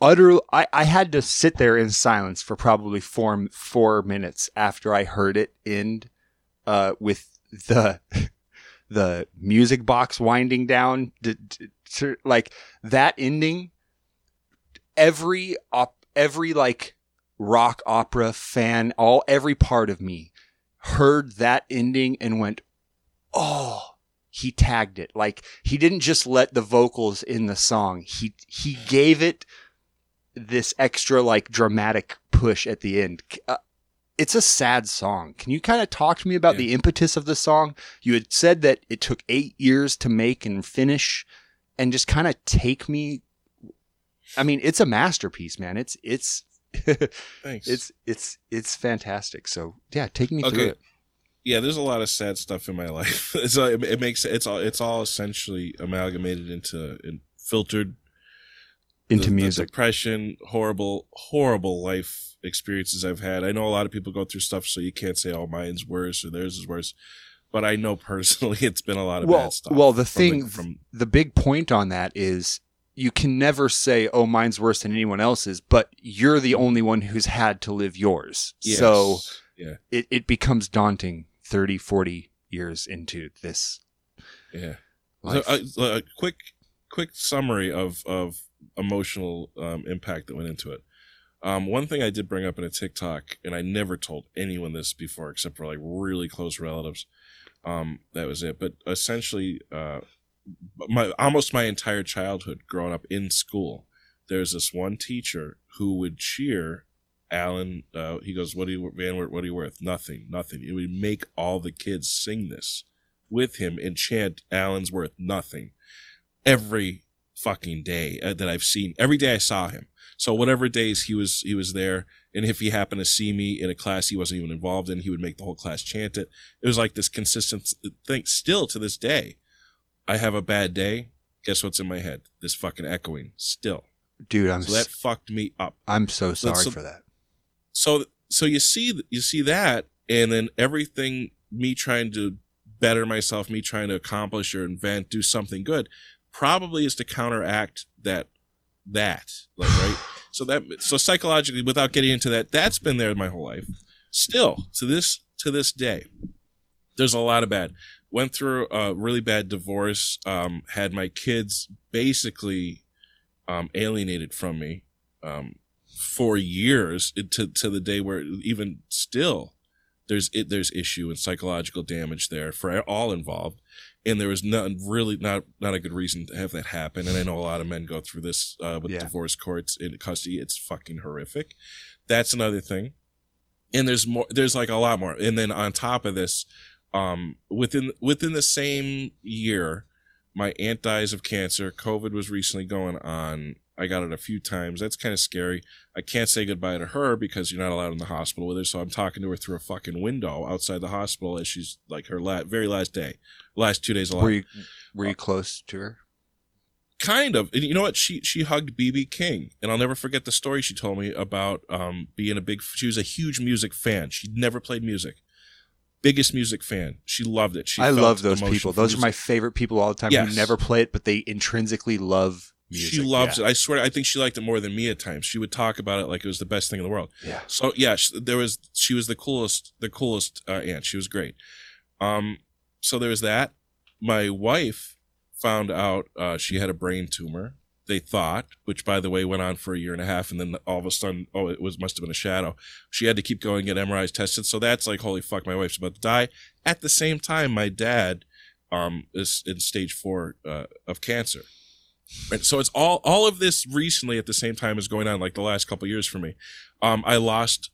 utter, I, I had to sit there in silence for probably four four minutes after I heard it end, uh, with the the music box winding down, d- d- to, like that ending every op- every like rock opera fan, all every part of me heard that ending and went, "Oh, he tagged it." Like he didn't just let the vocals in the song. He he gave it this extra like dramatic push at the end. Uh, it's a sad song. Can you kind of talk to me about Yeah. the impetus of the song? You had said that it took 8 years to make and finish and just kind of take me I mean, it's a masterpiece, man. It's it's Thanks. it's it's it's fantastic. So yeah, take me through it. Yeah, there's a lot of sad stuff in my life. It's uh, it makes it's all it's all essentially amalgamated into and filtered Into the- the music. depression, horrible, horrible life experiences I've had. I know a lot of people go through stuff, so you can't say, "Oh, mine's worse" or "Theirs is worse." But I know personally, it's been a lot of well, bad stuff. well, the thing, from the big point on that is you can never say, "Oh, mine's worse than anyone else's," but you're the only one who's had to live yours. yes. So yeah, it, it becomes daunting 30, 40 years into this yeah. So, uh, a quick, quick summary of of emotional um, impact that went into it. Um, one thing I did bring up in a TikTok, and I never told anyone this before except for like really close relatives. Um, that was it. But essentially, uh, my almost my entire childhood growing up in school, there's this one teacher who would cheer Allen. Uh, he goes, "What are you, Van? Wert, What are you worth? Nothing, nothing." He would make all the kids sing this with him and chant Allen's worth nothing every fucking day uh, that I've seen. Every day I saw him. So whatever days he was he was there, and if he happened to see me in a class he wasn't even involved in, he would make the whole class chant it. It was like this consistent thing. Still to this day, I have a bad day. Guess what's in my head? This fucking echoing. Still, Dude, I'm so that s- fucked me up I'm so sorry so- for that. So so you see you see that and then everything me trying to better myself me trying to accomplish or invent do something good probably is to counteract that that like right? So that so psychologically without getting into that that's been there my whole life. Still to this to this day there's a lot of bad. Went through a really bad divorce um had my kids basically um alienated from me um for years to to the day where even still there's it, there's issue and psychological damage there for all involved. And there was not really not not a good reason to have that happen. And i know a lot of men go through this uh, with Yeah. divorce courts in custody it's fucking horrific. That's another thing. And there's more there's like a lot more. And then on top of this um within within the same year my aunt dies of cancer. Covid was recently going on i got it a few times. That's kind of scary. I can't say goodbye to her because you're not allowed in the hospital with her so i'm talking to her through a fucking window outside the hospital as she's like her la- very last day. Last two days alive. Were you were you close to her? kind of. And you know what? She she hugged BB King. And i'll never forget the story she told me about um being a big she was a huge music fan. She never played music. Biggest music fan. She loved it. She I love those people. Those are my favorite people all the time Yes. who never play it, but they intrinsically love music. she loves yeah. it i swear i think she liked it more than me at times she would talk about it like it was the best thing in the world Yeah. so yeah sh- there was she was the coolest the coolest uh, aunt she was great um so there was that my wife found out uh, she had a brain tumor. They thought, which by the way went on for a year and a half, and then all of a sudden, oh, it was must have been a shadow. She had to keep going get MRIs tested. So that's like, holy fuck, my wife's about to die. At the same time, my dad um, is in stage four uh, of cancer. And so it's all all of this recently at the same time is going on, like the last couple years for me. Um, I lost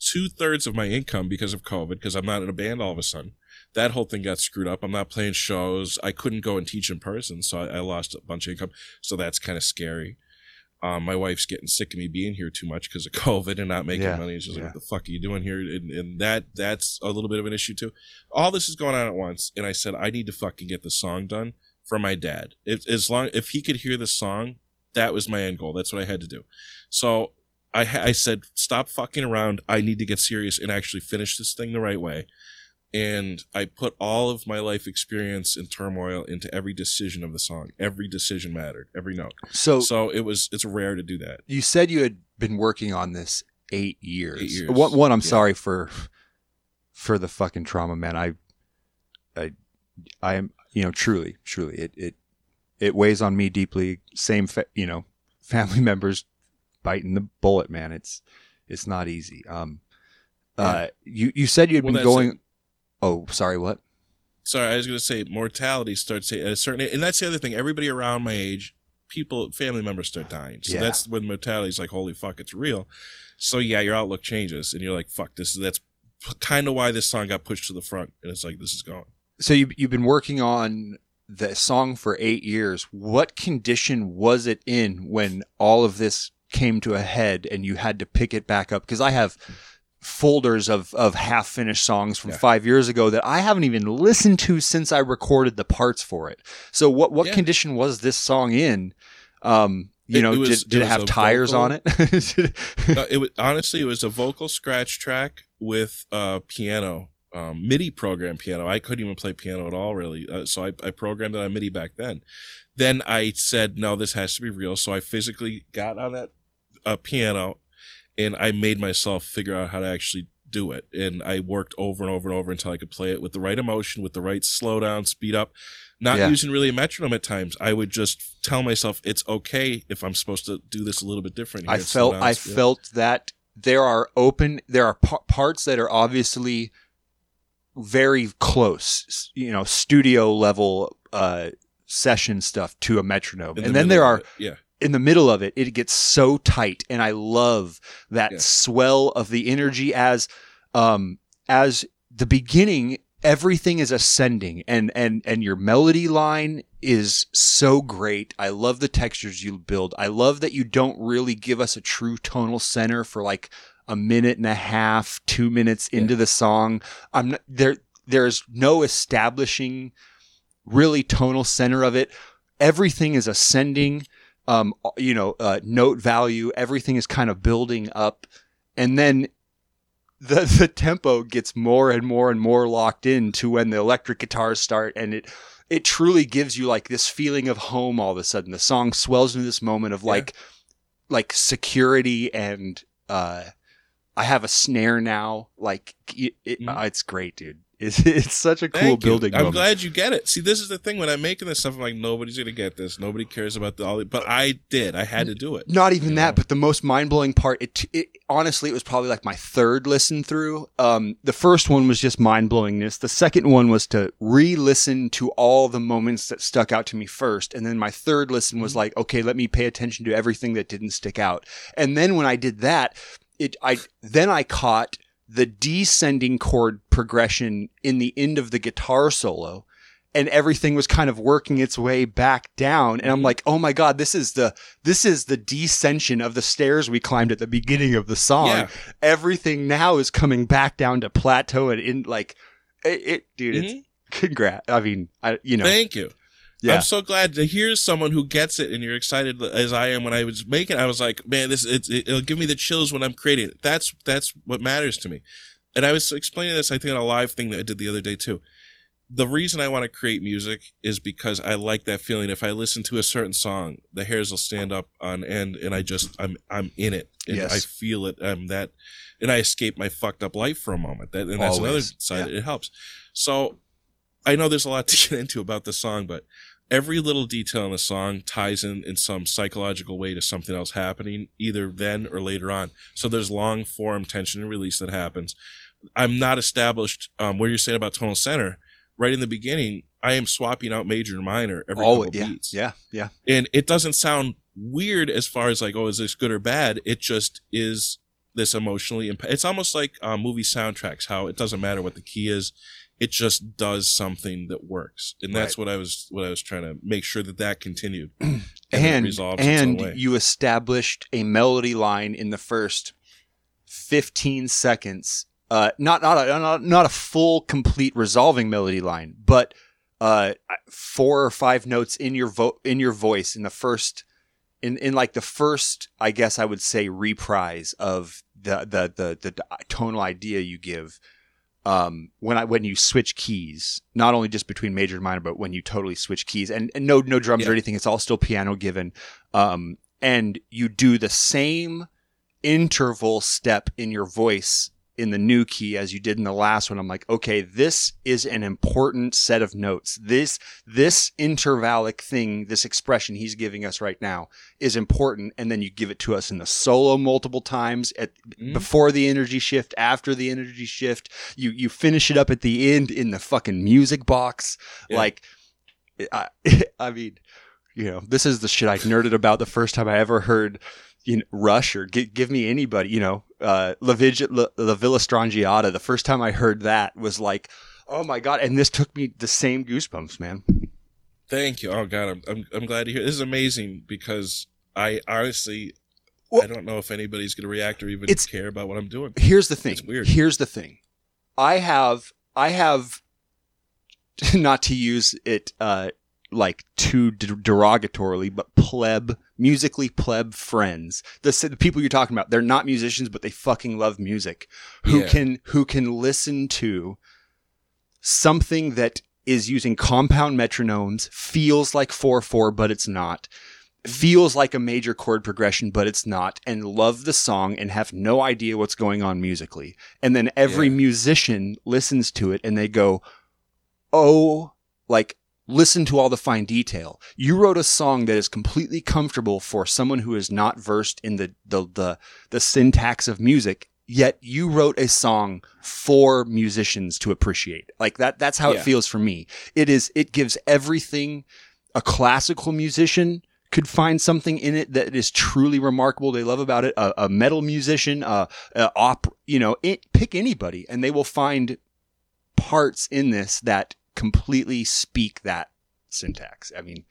two thirds of my income because of COVID because I'm not in a band all of a sudden. That whole thing got screwed up. I'm not playing shows. I couldn't go and teach in person, so I, I lost a bunch of income. So that's kind of scary. Um, my wife's getting sick of me being here too much because of COVID and not making Yeah, money. She's yeah. like, "What the fuck are you doing here?" And, and that that's a little bit of an issue too. All this is going on at once, and I said I need to fucking get the song done for my dad. If as long if he could hear the song, that was my end goal. That's what I had to do. So I ha- I said, stop fucking around. I need to get serious and actually finish this thing the right way. And I put all of my life experience and turmoil into every decision of the song. Every decision mattered. Every note. So, So it was it's rare to do that. you said you had been working on this eight years. Eight years. One, one I'm Yeah. sorry for for the fucking trauma, man. I, I, I am, you know, truly, truly, it it it weighs on me deeply. Same, fa- you know, family members biting the bullet, man. It's it's not easy. Um, uh, you you said you had Well, been going. it. Oh, sorry. What? Sorry, I was going to say mortality starts at a certain, and that's the other thing. Everybody around my age, people, family members start dying. So Yeah. that's when mortality is like, holy fuck, it's real. So yeah, your outlook changes, and you're like, fuck, this that's kind of why this song got pushed to the front, and it's like this is gone. So you you've been working on the song for eight years. What condition was it in when all of this came to a head and you had to pick it back up? Because I have folders of of half finished songs from Yeah. five years ago that I haven't even listened to since I recorded the parts for it. So what what Yeah. condition was this song in? Um, you It- know, it was- did, did it it, have tires vocal- on it? It was honestly, it was a vocal scratch track with uh, piano, um, MIDI program piano. I couldn't even play piano at all, really. Uh, so I, I programmed it on MIDI back then. Then I said, no, this has to be real. So I physically got on that uh, piano and I made myself figure out how to actually do it. And I worked over and over and over until I could play it with the right emotion, with the right slow down, speed up. Not Yeah. using really a metronome at times. I would just tell myself it's okay if I'm supposed to do this a little bit different. I felt down, I felt that there are open there are pa- parts that are obviously very close, you know, studio level uh session stuff to a metronome. and the then there are yeah in the middle of it it gets so tight and I love that Yeah. swell of the energy as um as the beginning everything is ascending and and and your melody line is so great i love the textures you build i love that you don't really give us a true tonal center for like a minute and a half two minutes into the song i'm not there there's no establishing really tonal center of it. Everything is ascending um you know uh, note value. Everything is kind of building up. And then the the tempo gets more and more and more locked in to when the electric guitars start and it it truly gives you like this feeling of home all of a sudden. The song swells into this moment of Yeah. like like security and uh I have a snare now like it, it, Mhm. uh, it's great dude it's, it's such a cool Thank you. building I'm moment. glad you get it. See, this is the thing when I'm making this stuff. I'm like, nobody's gonna get this. Nobody cares about the all. But I did. I had to do it. Not even that, know? but the most mind blowing part. It, it honestly, it was probably like my third listen through. Um, the first one was just mind blowingness. The second one was to re listen to all the moments that stuck out to me first, and then my third listen was like, okay, let me pay attention to everything that didn't stick out. And then when I did that, it I then I caught the descending chord progression in the end of the guitar solo and everything was kind of working its way back down and i'm like oh my god this is the this is the descension of the stairs we climbed at the beginning of the song Yeah. everything now is coming back down to plateau and in like it, it dude Mhm. it's congrats i mean i you know Thank you. Yeah I'm so glad to hear someone who gets it and you're excited as I am when I was making. it, I was like, man, this it, it'll give me the chills when I'm creating it. That's that's what matters to me. And I was explaining this, I think, on a live thing that I did the other day too. The reason I want to create music is because I like that feeling. If I listen to a certain song, the hairs will stand up on end, and I just I'm I'm in it, and Yes. I feel it. I'm that, and I escape my fucked up life for a moment. That and that's another Always. side. It helps. So I know there's a lot to get into about the song, but every little detail in the song ties in in some psychological way to something else happening either then or later on. So there's long form tension and release that happens. I'm not established um, what you're saying about tonal center right in the beginning i am swapping out major and minor every Oh, couple yeah, beats. Yeah, yeah. and it doesn't sound weird as far as like oh is this good or bad? It just is this emotionally imp- it's almost like uh, movie soundtracks how it doesn't matter what the key is it just does something that works. And that's what i was what i was trying to make sure that that continued. And, and and you established a melody line in the first 15 seconds uh not not a, not, not a full complete resolving melody line but uh four or five notes in your vo- in your voice in the first in in like the first i guess i would say reprise of the the the, the tonal idea you give um, when I when you switch keys, not only just between major and minor, but when you totally switch keys, and, and no no drums or anything, it's all still piano given, um, and you do the same interval step in your voice in the new key as you did in the last one. I'm like, okay, this is an important set of notes. This this intervallic thing, this expression he's giving us right now is important, and then you give it to us in the solo multiple times at Mhm. before the energy shift, after the energy shift. You you finish it up at the end in the fucking music box. Yeah. Like, I, I mean, you know, this is the shit I nerded about the first time I ever heard. You know, Rush or gi- give me anybody, you know, uh, La, Vig- La, La Villa Strangiato. The first time I heard that was like, oh my god! And this took me the same goosebumps, man. thank you oh god I'm, I'm i'm glad to hear this is amazing because i honestly Well- i don't know if anybody's gonna react or even care about what i'm doing Here's the thing. It's weird. Here's the thing. I have I have not to use it uh like too de- derogatorily, but pleb, musically pleb friends. The, the people you're talking about, they're not musicians, but they fucking love music. Who Yeah. can who can listen to something that is using compound metronomes, feels like four four, but it's not. Feels like a major chord progression, but it's not, and love the song and have no idea what's going on musically. And then every Yeah. musician listens to it and they go, Oh, like, listen to all the fine detail. You wrote a song that is completely comfortable for someone who is not versed in the, the, the, the syntax of music. Yet you wrote a song for musicians to appreciate. Like that, that's how it feels for me. It is, it gives everything a classical musician could find something in it that is truly remarkable. They love about it. A, a metal musician, a, a op, you know, it, pick anybody and they will find parts in this that completely speak that syntax. I mean,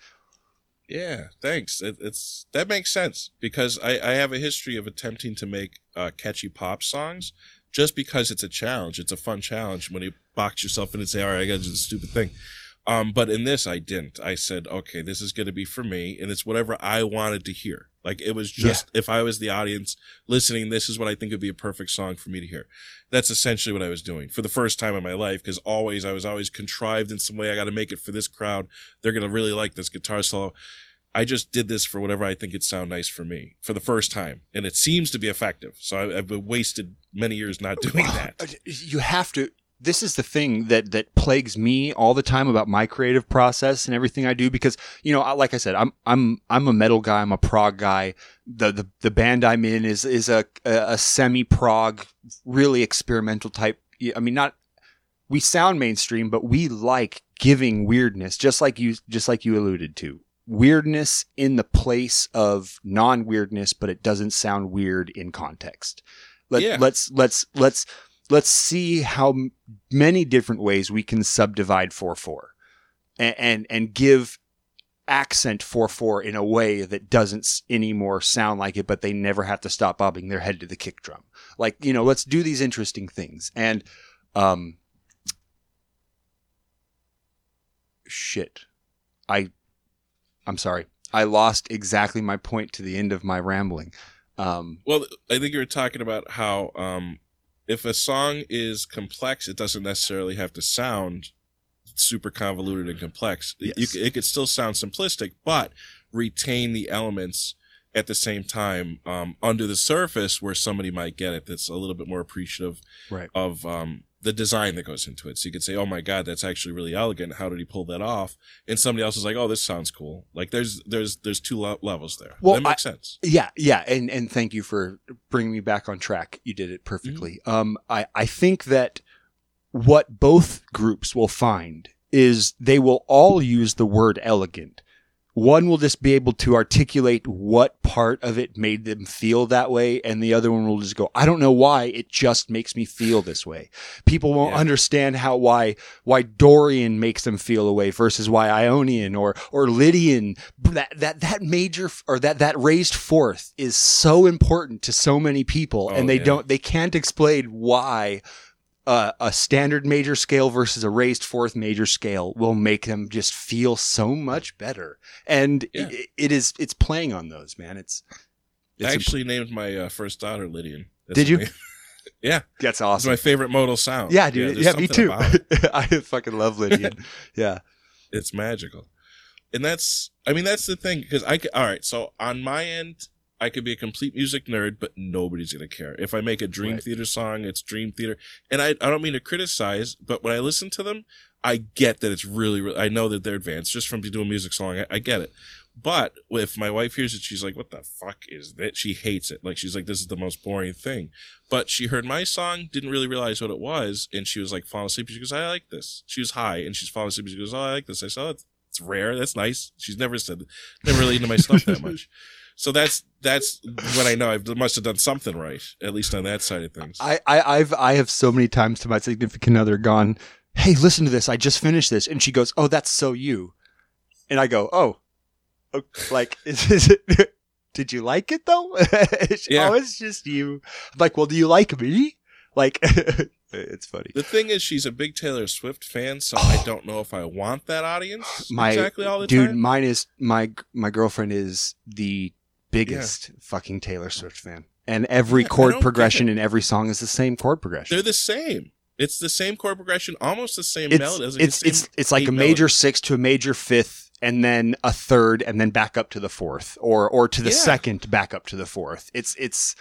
Yeah, thanks. It, it's that makes sense because I, I have a history of attempting to make uh, catchy pop songs just because it's a challenge. It's a fun challenge when you box yourself in and say, "All right, I got to do this stupid thing." Um, but in this, I didn't. I said, "Okay, this is going to be for me, and it's whatever I wanted to hear." Like it was just if I was the audience listening, this is what I think would be a perfect song for me to hear. That's essentially what I was doing for the first time in my life because always I was always contrived in some way. I got to make it for this crowd. They're going to really like this guitar solo. I just did this for whatever I think it sound nice for me for the first time, and it seems to be effective. So I, I've wasted many years not doing that. you have to. This is the thing that that plagues me all the time about my creative process and everything I do because you know, I- like I said, I'm I'm I'm a metal guy. I'm a prog guy. The the, the band I'm in is is a a, a semi prog, really experimental type. I mean, not we sound mainstream, but we like giving weirdness, just like you just like you alluded to. Weirdness in the place of non weirdness, but it doesn't sound weird in context. Let, Yeah. Let's let's let's let's see how many different ways we can subdivide four four, and and, and give accent four four in a way that doesn't anymore sound like it, but they never have to stop bobbing their head to the kick drum. Like you know, let's do these interesting things and um. Shit, I, I'm sorry. I lost exactly my point to the end of my rambling. Um, Well, I think you were talking about how um, if a song is complex, it doesn't necessarily have to sound super convoluted and complex. Yes. c- it could still sound simplistic, but retain the elements at the same time um, under the surface where somebody might get it that's a little bit more appreciative Right. of um, the design that goes into it. So you could say, "Oh my god, that's actually really elegant. How did he pull that off?" And somebody else is like, "Oh, this sounds cool." Like there's there's there's two le- levels there. Well, that makes sense. Yeah, yeah, and and thank you for bringing me back on track. You did it perfectly. Um, I I think that what both groups will find is they will all use the word elegant. One will just be able to articulate what part of it made them feel that way, and the other one will just go, "I don't know why. It just makes me feel this way." People won't Yeah. understand how why why Dorian makes them feel a way versus why Ionian or or Lydian. That that that major or that that raised fourth is so important to so many people, Oh, and they yeah. don't they can't explain why uh, a standard major scale versus a raised fourth major scale will make them just feel so much better. And Yeah. it, it is it's playing on those, man. It's, it's I actually named my uh, first daughter Lydian. That's Did you? yeah, that's awesome. it's my favorite modal sound. yeah, dude. there's Yeah, me too. I fucking love Lydian. yeah. it's magical and that's i mean that's the thing because i all right so on my end i could be a complete music nerd but nobody's gonna care if i make a dream Right. theater song it's Dream Theater and I, I don't mean to criticize but when i listen to them i get that it's really, really i know that they're advanced just from doing music song I, I get it but if my wife hears it she's like what the fuck is that she hates it like she's like this is the most boring thing but she heard my song, didn't really realize what it was, and she was like falling asleep. She goes, "I like this." She was high, and she's falling asleep. She goes, "Oh, I like this." I said, "Oh, it's, it's rare. That's nice." She's never said, never really into my stuff that much. So that's that's when I know I must have done something right, at least on that side of things. I, I, I've, I have so many times to my significant other gone, Hey, listen to this. I just finished this. And she goes, Oh, that's so you. And I go, Oh, oh, like, is, is it, did you like it though? Yeah. Oh, it's just you. I'm like, well, do you like me? Like, it's funny. the thing is, she's a big Taylor Swift fan, so I don't know if I want that audience My exactly all the dude, time. Dude, mine is my my girlfriend is the biggest fucking Taylor Swift fan, and every Yeah, chord progression in every song is the same chord progression. They're the same. It's the same chord progression, almost the same it's melody. It's, it's it's it's like a major melody. sixth to a major fifth, and then a third, and then back up to the fourth, or or to the Yeah. second, back up to the fourth. It's it's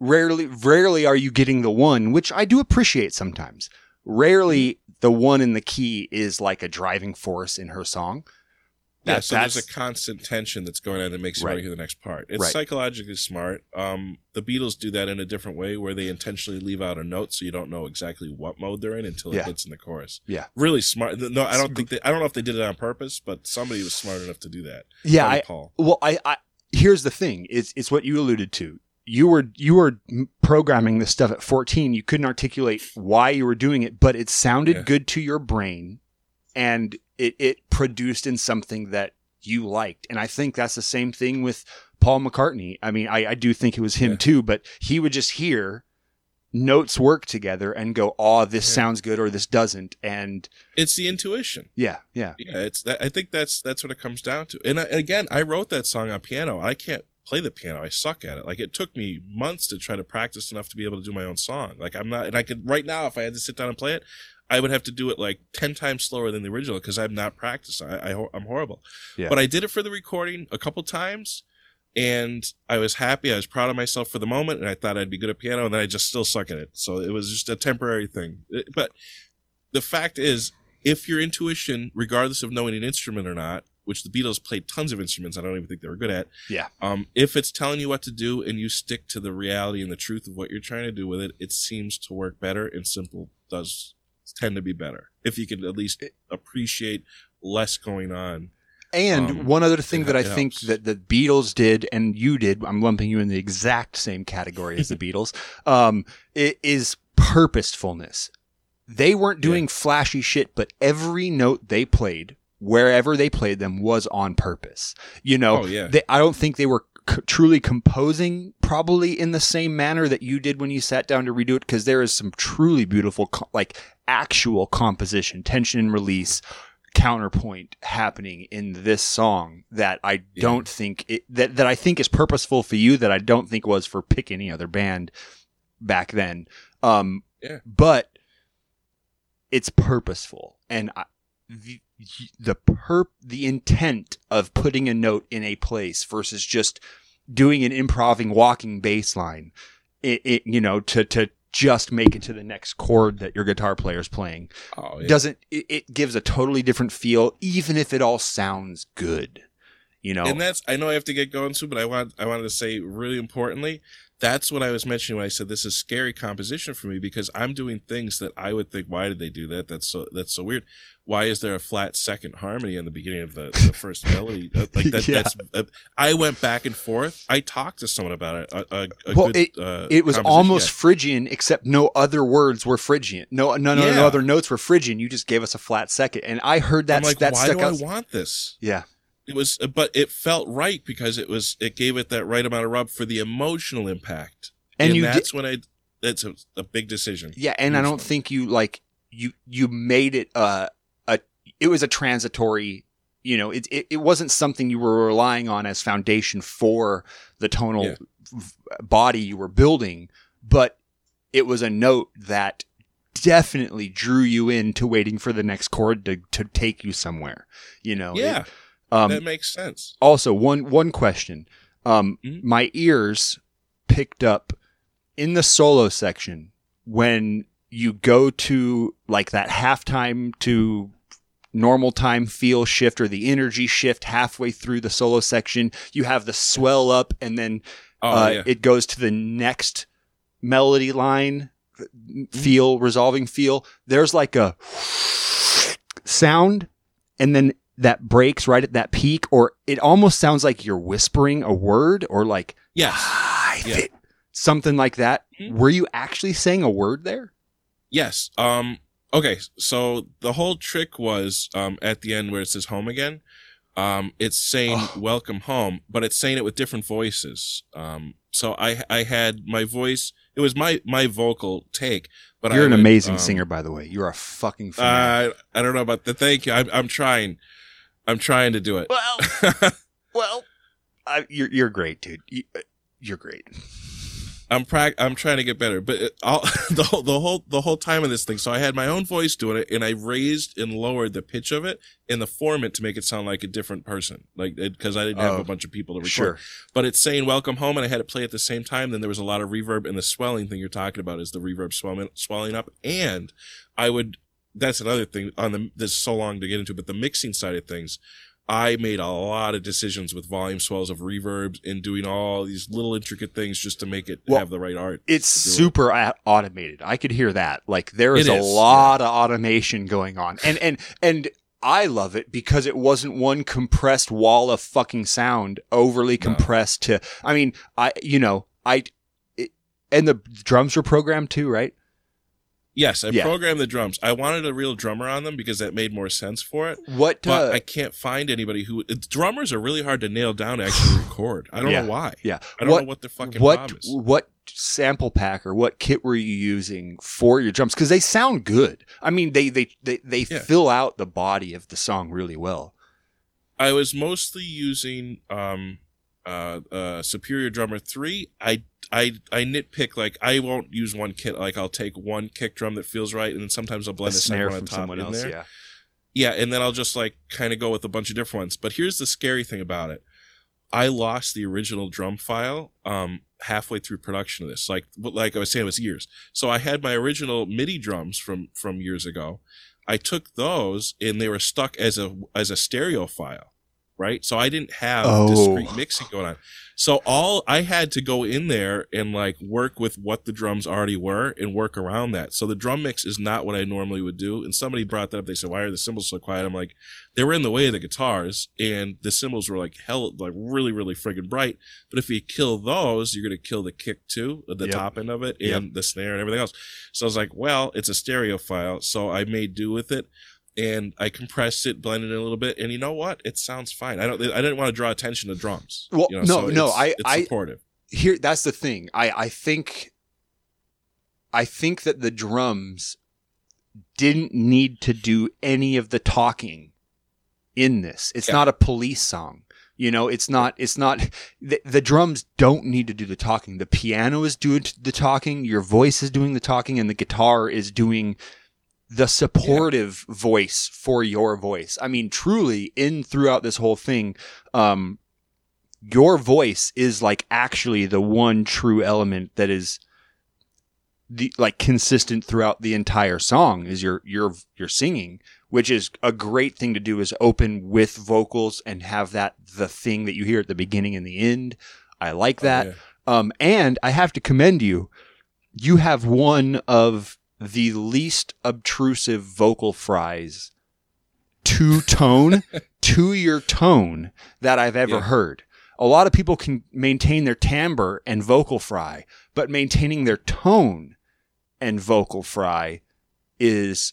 rarely rarely are you getting the one, which I do appreciate sometimes. Rarely mm-hmm. the one in the key is like a driving force in her song. Yeah, so there's a constant tension that's going on that makes you want Right. to hear the next part. It's Right. psychologically smart. Um, the Beatles do that in a different way, where they intentionally leave out a note so you don't know exactly what mode they're in until Yeah. it hits in the chorus. Yeah. really smart. No, I don't think they. I don't know if they did it on purpose, but somebody was smart enough to do that. Yeah, I, Paul. Well, I, I here's the thing. It's it's what you alluded to. You were you were programming this stuff at 14. You couldn't articulate why you were doing it, but it sounded Yeah. good to your brain, and it it produced in something that you liked. And I think that's the same thing with Paul McCartney. I mean, I, I do think it was him Yeah. too, but he would just hear notes work together and go, "Oh, this Yeah. sounds good," or "This doesn't," and It's the intuition. yeah, yeah, Yeah, it's that. I think that's that's what it comes down to. And, I, and again, I wrote that song on piano. I can't play the piano. I suck at it. Like it took me months to try to practice enough to be able to do my own song. Like I'm not, and I could right now if I had to sit down and play it, I would have to do it like ten times slower than the original because I'm not practiced. I, I I'm horrible. Yeah. But I did it for the recording a couple times. And I was happy. I was proud of myself for the moment, and I thought I'd be good at piano, and then I just still suck at it. So it was just a temporary thing. But the fact is, if your intuition, regardless of knowing an instrument or not, which the Beatles played tons of instruments, I don't even think they were good at. Yeah. Um, if it's telling you what to do and you stick to the reality and the truth of what you're trying to do with it, it seems to work better, and simple does tend to be better. If you can at least appreciate less going on. And Um, one other thing that I think that the Beatles did and you did, I'm lumping you in the exact same category as the Beatles, um, is purposefulness. They weren't doing flashy shit, but every note they played, wherever they played them, was on purpose. You know, Oh, yeah. they, I don't think they were c- truly composing probably in the same manner that you did when you sat down to redo it, because there is some truly beautiful, co- like actual composition, tension and release, counterpoint happening in this song that I don't think it, that that I think is purposeful for you that I don't think was for pick any other band back then. Um, Yeah. but it's purposeful and I, the the per the intent of putting a note in a place versus just doing an improving walking bass line it, it you know to to just make it to the next chord that your guitar player is playing. Oh, yeah. Doesn't it, it gives a totally different feel, even if it all sounds good. You know, and that's I know I have to get going soon, but I want I wanted to say really importantly, that's what I was mentioning when I said this is scary composition for me because I'm doing things that I would think, why did they do that? That's so that's so weird. Why is there a flat second harmony in the beginning of the, the first melody? Uh, Like that, Yeah. that's. Uh, I went back and forth. I talked to someone about it. A, a, a Well, good, it- uh, it was almost Phrygian, except no other words were Phrygian. No, no, no, no other notes were Phrygian. You just gave us a flat second, and I heard that. I'm like, that why do I want this? yeah, It was, but it felt right because it was. It gave it that right amount of rub for the emotional impact, and, and, you did, that's when I. That's a, a big decision. Yeah, and I don't think you like you you made it uh, it was a transitory. You know, it, it it wasn't something you were relying on as foundation for the tonal Yeah. v- body you were building, but it was a note that definitely drew you into waiting for the next chord to to take you somewhere. You know, It- Yeah, um, that makes sense. also, one one question. Um, Mhm. My ears picked up in the solo section when you go to like that halftime to normal time feel shift or the energy shift halfway through the solo section. You have the swell up, and then Oh uh, yeah. it goes to the next melody line feel resolving feel there's like a sound and then that breaks right at that peak or it almost sounds like you're whispering a word or like yes. "I Yeah. thi-" something like that Mhm. were you actually saying a word there Yes. Um. Okay. So the whole trick was um at the end where it says home again. Um, it's saying Oh. welcome home, but it's saying it with different voices. Um, so I I had my voice. It was my my vocal take, but you're I an would, amazing um, singer by the way you're a fucking fan Uh, I don't know about the thank you. I'm I'm trying. I'm trying to do it. well well I, you're, you're great dude you, uh, you're great I'm prac- I'm trying to get better, but it, all, the whole the whole the whole time of this thing. So I had my own voice doing it, and I raised and lowered the pitch of it and the format to make it sound like a different person, like because I didn't have Oh, a bunch of people to record. sure But it's saying "Welcome Home," and I had it play at the same time. Then there was a lot of reverb, and the swelling thing you're talking about is the reverb swelling swelling up. And I would that's another thing on the this is so long to get into, but the mixing side of things. I made a lot of decisions with volume swells of reverbs and doing all these little intricate things just to make it Well, have the right art. it's do it. super automated. I could hear that. Like there is It a is, lot of automation going on, and and and I love it because it wasn't one compressed wall of fucking sound, overly No. compressed. To I mean, I you know I, it, and the drums were programmed too, right? Yes, I Yeah. programmed the drums. I wanted a real drummer on them because that made more sense for it. What? But Uh, I can't find anybody who drummers are really hard to nail down to actually record. I don't Yeah. know why. yeah. I don't what? know what the fucking what? problem is. What sample pack or what kit were you using for your drums? Because they sound good. I mean, they they they they Yeah. fill out the body of the song really well. I was mostly using um uh uh Superior Drummer 3. I I I nitpick like I won't use one kit like I'll take one kick drum that feels right and then sometimes I'll blend a, snare second on from top someone in else. there. Yeah. Yeah, and then I'll just like kind of go with a bunch of different ones. But here's the scary thing about it. I lost the original drum file um halfway through production of this. Like like I was saying it was years. So I had my original MIDI drums from from years ago. I took those and they were stuck as a as a stereo file, right? So I didn't have Oh. discrete mixing going on. So all I had to go in there and like work with what the drums already were and work around that. So the drum mix is not what I normally would do. And somebody brought that up. They said, "Why are the cymbals so quiet?" I'm like, they were in the way of the guitars, and the cymbals were like hell, like really, really friggin' bright. But if you kill those, you're gonna kill the kick too, the Yep. top end of it, and the snare and everything else. So I was like, well, it's a stereo file, so I made do with it. And I compressed it, blended it a little bit, and you know what? It sounds fine. I don't. I didn't want to draw attention to drums. Well, you know, no, so no, it's- I- it's I- supportive. here that's the thing i i think i think that the drums didn't need to do any of the talking in this it's Yeah. not a police song you know it's not it's not the, the drums don't need to do the talking the piano is doing the talking your voice is doing the talking and the guitar is doing the supportive voice for your voice i mean truly in throughout this whole thing um your voice is like actually the one true element that is the like consistent throughout the entire song is your your your singing, which is a great thing to do is open with vocals and have that the thing that you hear at the beginning and the end. I like that. Oh, yeah. Um, and I have to commend you. You have one of the least obtrusive vocal fries to tone, to your tone that I've ever Yeah. heard. A lot of people can maintain their timbre and vocal fry, but maintaining their tone and vocal fry is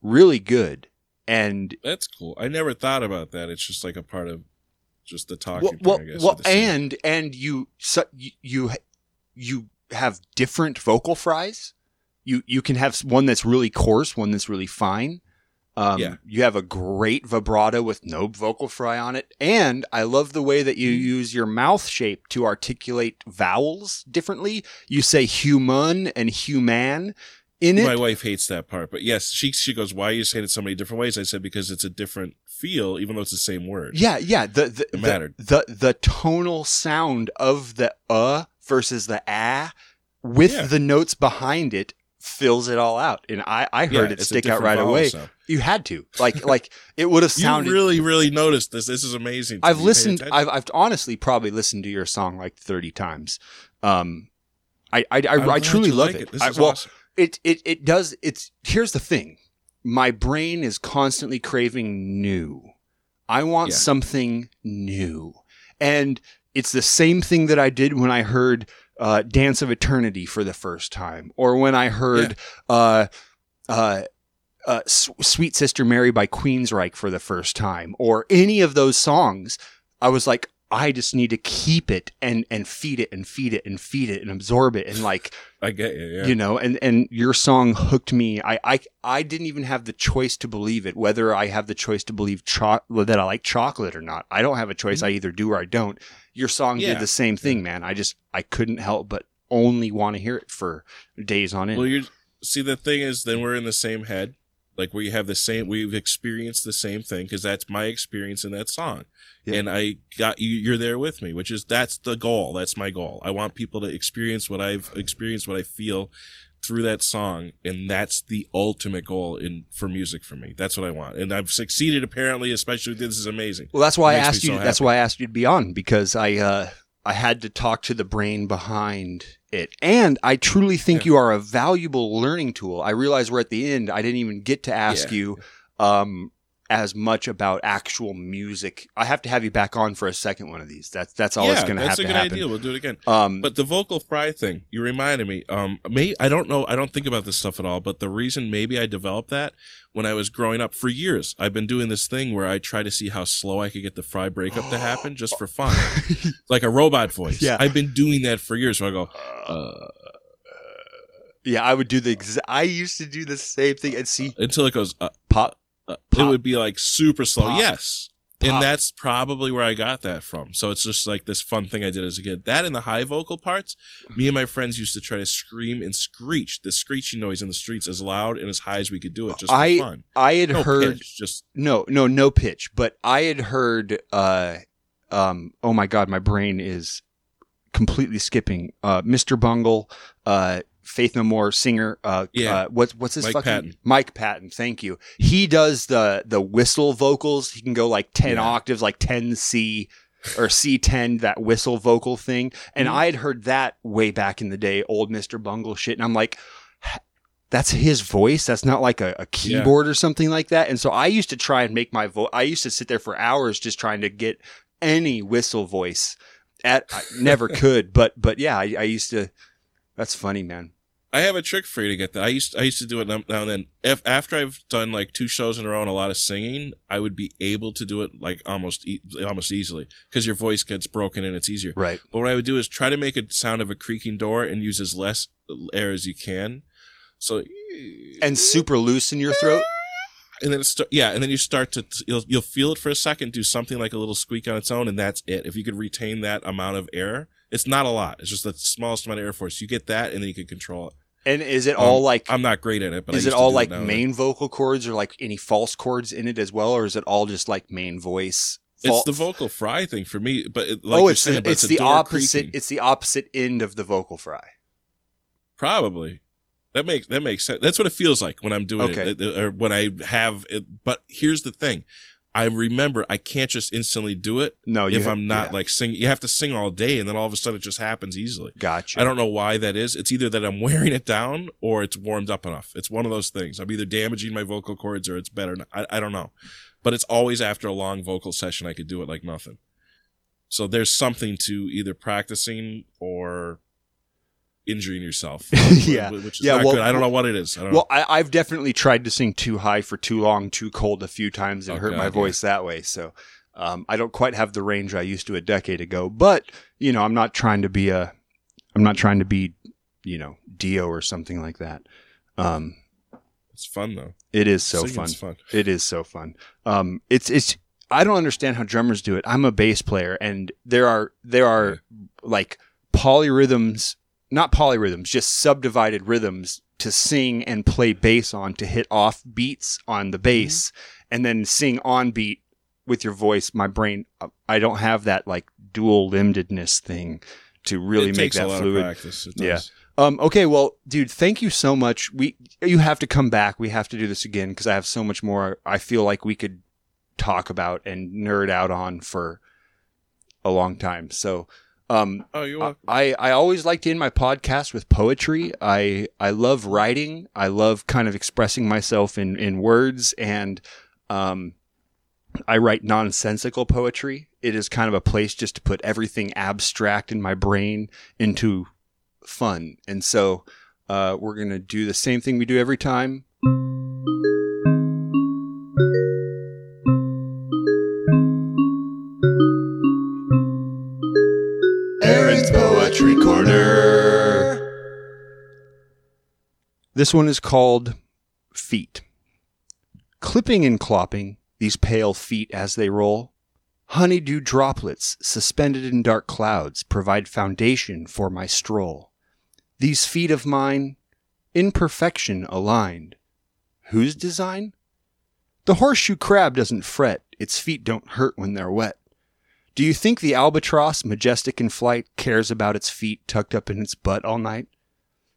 really good. And That's cool. I never thought about that. It's just like a part of just the talking. well, well, part, I guess, well, of the scene. and and you so, you you you have different vocal fries. You you can have one that's really coarse, one that's really fine. Um, Yeah. You have a great vibrato with no vocal fry on it, and I love the way that you Mm. use your mouth shape to articulate vowels differently. You say human and human in it. My wife hates that part, but yes, she she goes, "Why are you saying it so many different ways?" I said, "Because it's a different feel, even though it's the same word." Yeah, yeah. The the It the, the the tonal sound of the uh versus the ah with Yeah. the notes behind it fills it all out. And I I Yeah, heard it stick out right away. You had to. Like like it would have sounded You really, really noticed this. This is amazing. I've listened. I've I've honestly probably listened to your song like 30 times. Um I I I, I'm I truly love like it. This I- is well, awesome. it it it does it's here's the thing my brain is constantly craving new i want Yeah. something new and it's the same thing that i did when i heard uh, dance of eternity for the first time or when i heard uh, uh, uh, S- suite sister mary by queensryche for the first time or any of those songs i was like i just need to keep it and and feed it and feed it and feed it and absorb it and like I get you. Yeah. you know and and your song hooked me. I, I i didn't even have the choice to believe it whether i have the choice to believe cho- that i like chocolate or not. I don't have a choice. I either do or i don't your song Yeah. did the same thing man i just i couldn't help but only want to hear it for days on end Well, you see, the thing is, then we're in the same head. Like we have the same, we've experienced the same thing because that's my experience in that song, Yeah. and I got you. You're there with me, which is that's the goal. That's my goal. I want people to experience what I've experienced, what I feel through that song, and that's the ultimate goal in for music for me. That's what I want, and I've succeeded apparently. Especially this is amazing. well that's why i asked you so that's happy. why i asked you to be on because i uh i had to talk to the brain behind it and i truly think Yeah. you are a valuable learning tool i realize we're at the end i didn't even get to ask Yeah. you um as much about actual music. I have to have you back on for a second one of these. That's that's all yeah, that's going to have that's a good happen. idea. We'll do it again. Um, But the vocal fry thing, you reminded me. Um, may I don't know. I don't think about this stuff at all. But the reason maybe I developed that when I was growing up for years, I've been doing this thing where I try to see how slow I could get the fry breakup to happen just for fun, like a robot voice. Yeah. I've been doing that for years. So I go, uh, yeah, I would do the exa- I used to do the same thing and see until it goes. Uh, pop. Uh, it would be like super slow. Pop. Yes. Pop. And that's probably where I got that from. So it's just like this fun thing I did as a kid. That and the high vocal parts, me and my friends used to try to scream and screech the screeching noise in the streets as loud and as high as we could do it just for I fun. I had No heard pitch, just no no no pitch, but I had heard. Uh, um, oh my god, my brain is completely skipping. Uh, Mr. Bungle, uh, Faith No More singer. Uh, Yeah. uh, what's what's his Mike fucking Patton. Mike Patton? Thank you. He does the the whistle vocals. He can go like ten Yeah. octaves, like ten C or C10, that whistle vocal thing. And Mhm. I had heard that way back in the day, old Mr. Bungle shit. And I'm like, that's his voice. That's not like a, a keyboard or something like that. And so I used to try and make my voice. I used to sit there for hours just trying to get any whistle voice. At I never could, but but yeah, I, I used to. That's funny, man. I have a trick for you to get that. I used I used to do it now and then. If after I've done like two shows in a row and a lot of singing, I would be able to do it like almost e- almost easily because your voice gets broken and it's easier. Right. But what I would do is try to make a sound of a creaking door and use as less air as you can. So And super loose in your throat. and then start, yeah, and then you start to you'll you'll feel it for a second, do something like a little squeak on its own, and that's it. If you could retain that amount of air, it's not a lot. It's just the smallest amount of air force. You get that, and then you can control it. And is it all Um, like? I'm not great at it, but is it all like then. main vocal chords or like any false chords in it as well, or is it all just like main voice? It's the vocal fry thing for me, but it, like oh, it's saying, the, but it's a the opposite. creaking. It's the opposite end of the vocal fry. Probably. That makes that makes sense. That's what it feels like when I'm doing Okay. it, or when I have it. But here's the thing: I remember I can't just instantly do it No, if I'm not yeah. like singing. You have to sing all day, and then all of a sudden it just happens easily. Gotcha. I don't know why that is. It's either that I'm wearing it down or it's warmed up enough. It's one of those things. I'm either damaging my vocal cords or it's better. I, I don't know. But it's always after a long vocal session, I could do it like nothing. So there's something to either practicing or injuring yourself. Yeah. Which is Yeah, not well- good. I don't know what it is. I don't Well, I, I've definitely tried to sing too high for too long, too cold a few times and Oh, hurt my God, voice that way. So um, I don't quite have the range I used to a decade ago. But you know, I'm not trying to be a, I'm not trying to be, you know, Dio or something like that. Um. It's fun though. it is so fun. Fun. It is so fun. Um, it's it's. I don't understand how drummers do it. I'm a bass player, and there are there are like polyrhythms, not polyrhythms, just subdivided rhythms to sing and play bass on to hit off beats on the bass, and then sing on beat with your voice. My brain, I don't have that like dual limbedness thing to really it make that lot fluid. Of practice. It Yeah. Um, okay, well, dude, thank you so much. We you have to come back. We have to do this again because I have so much more. I feel like we could talk about and nerd out on for a long time. So, um, Oh, you're welcome. I I always like to end my podcast with poetry. I I love writing. I love kind of expressing myself in in words and um I write nonsensical poetry. It is kind of a place just to put everything abstract in my brain into fun. And so uh, we're going to do the same thing we do every time. This one is called Feet. Clipping and clopping these pale feet as they roll, honeydew droplets suspended in dark clouds provide foundation for my stroll. These feet of mine, in perfection aligned. Whose design? The horseshoe crab doesn't fret, its feet don't hurt when they're wet. Do you think the albatross, majestic in flight, cares about its feet tucked up in its butt all night?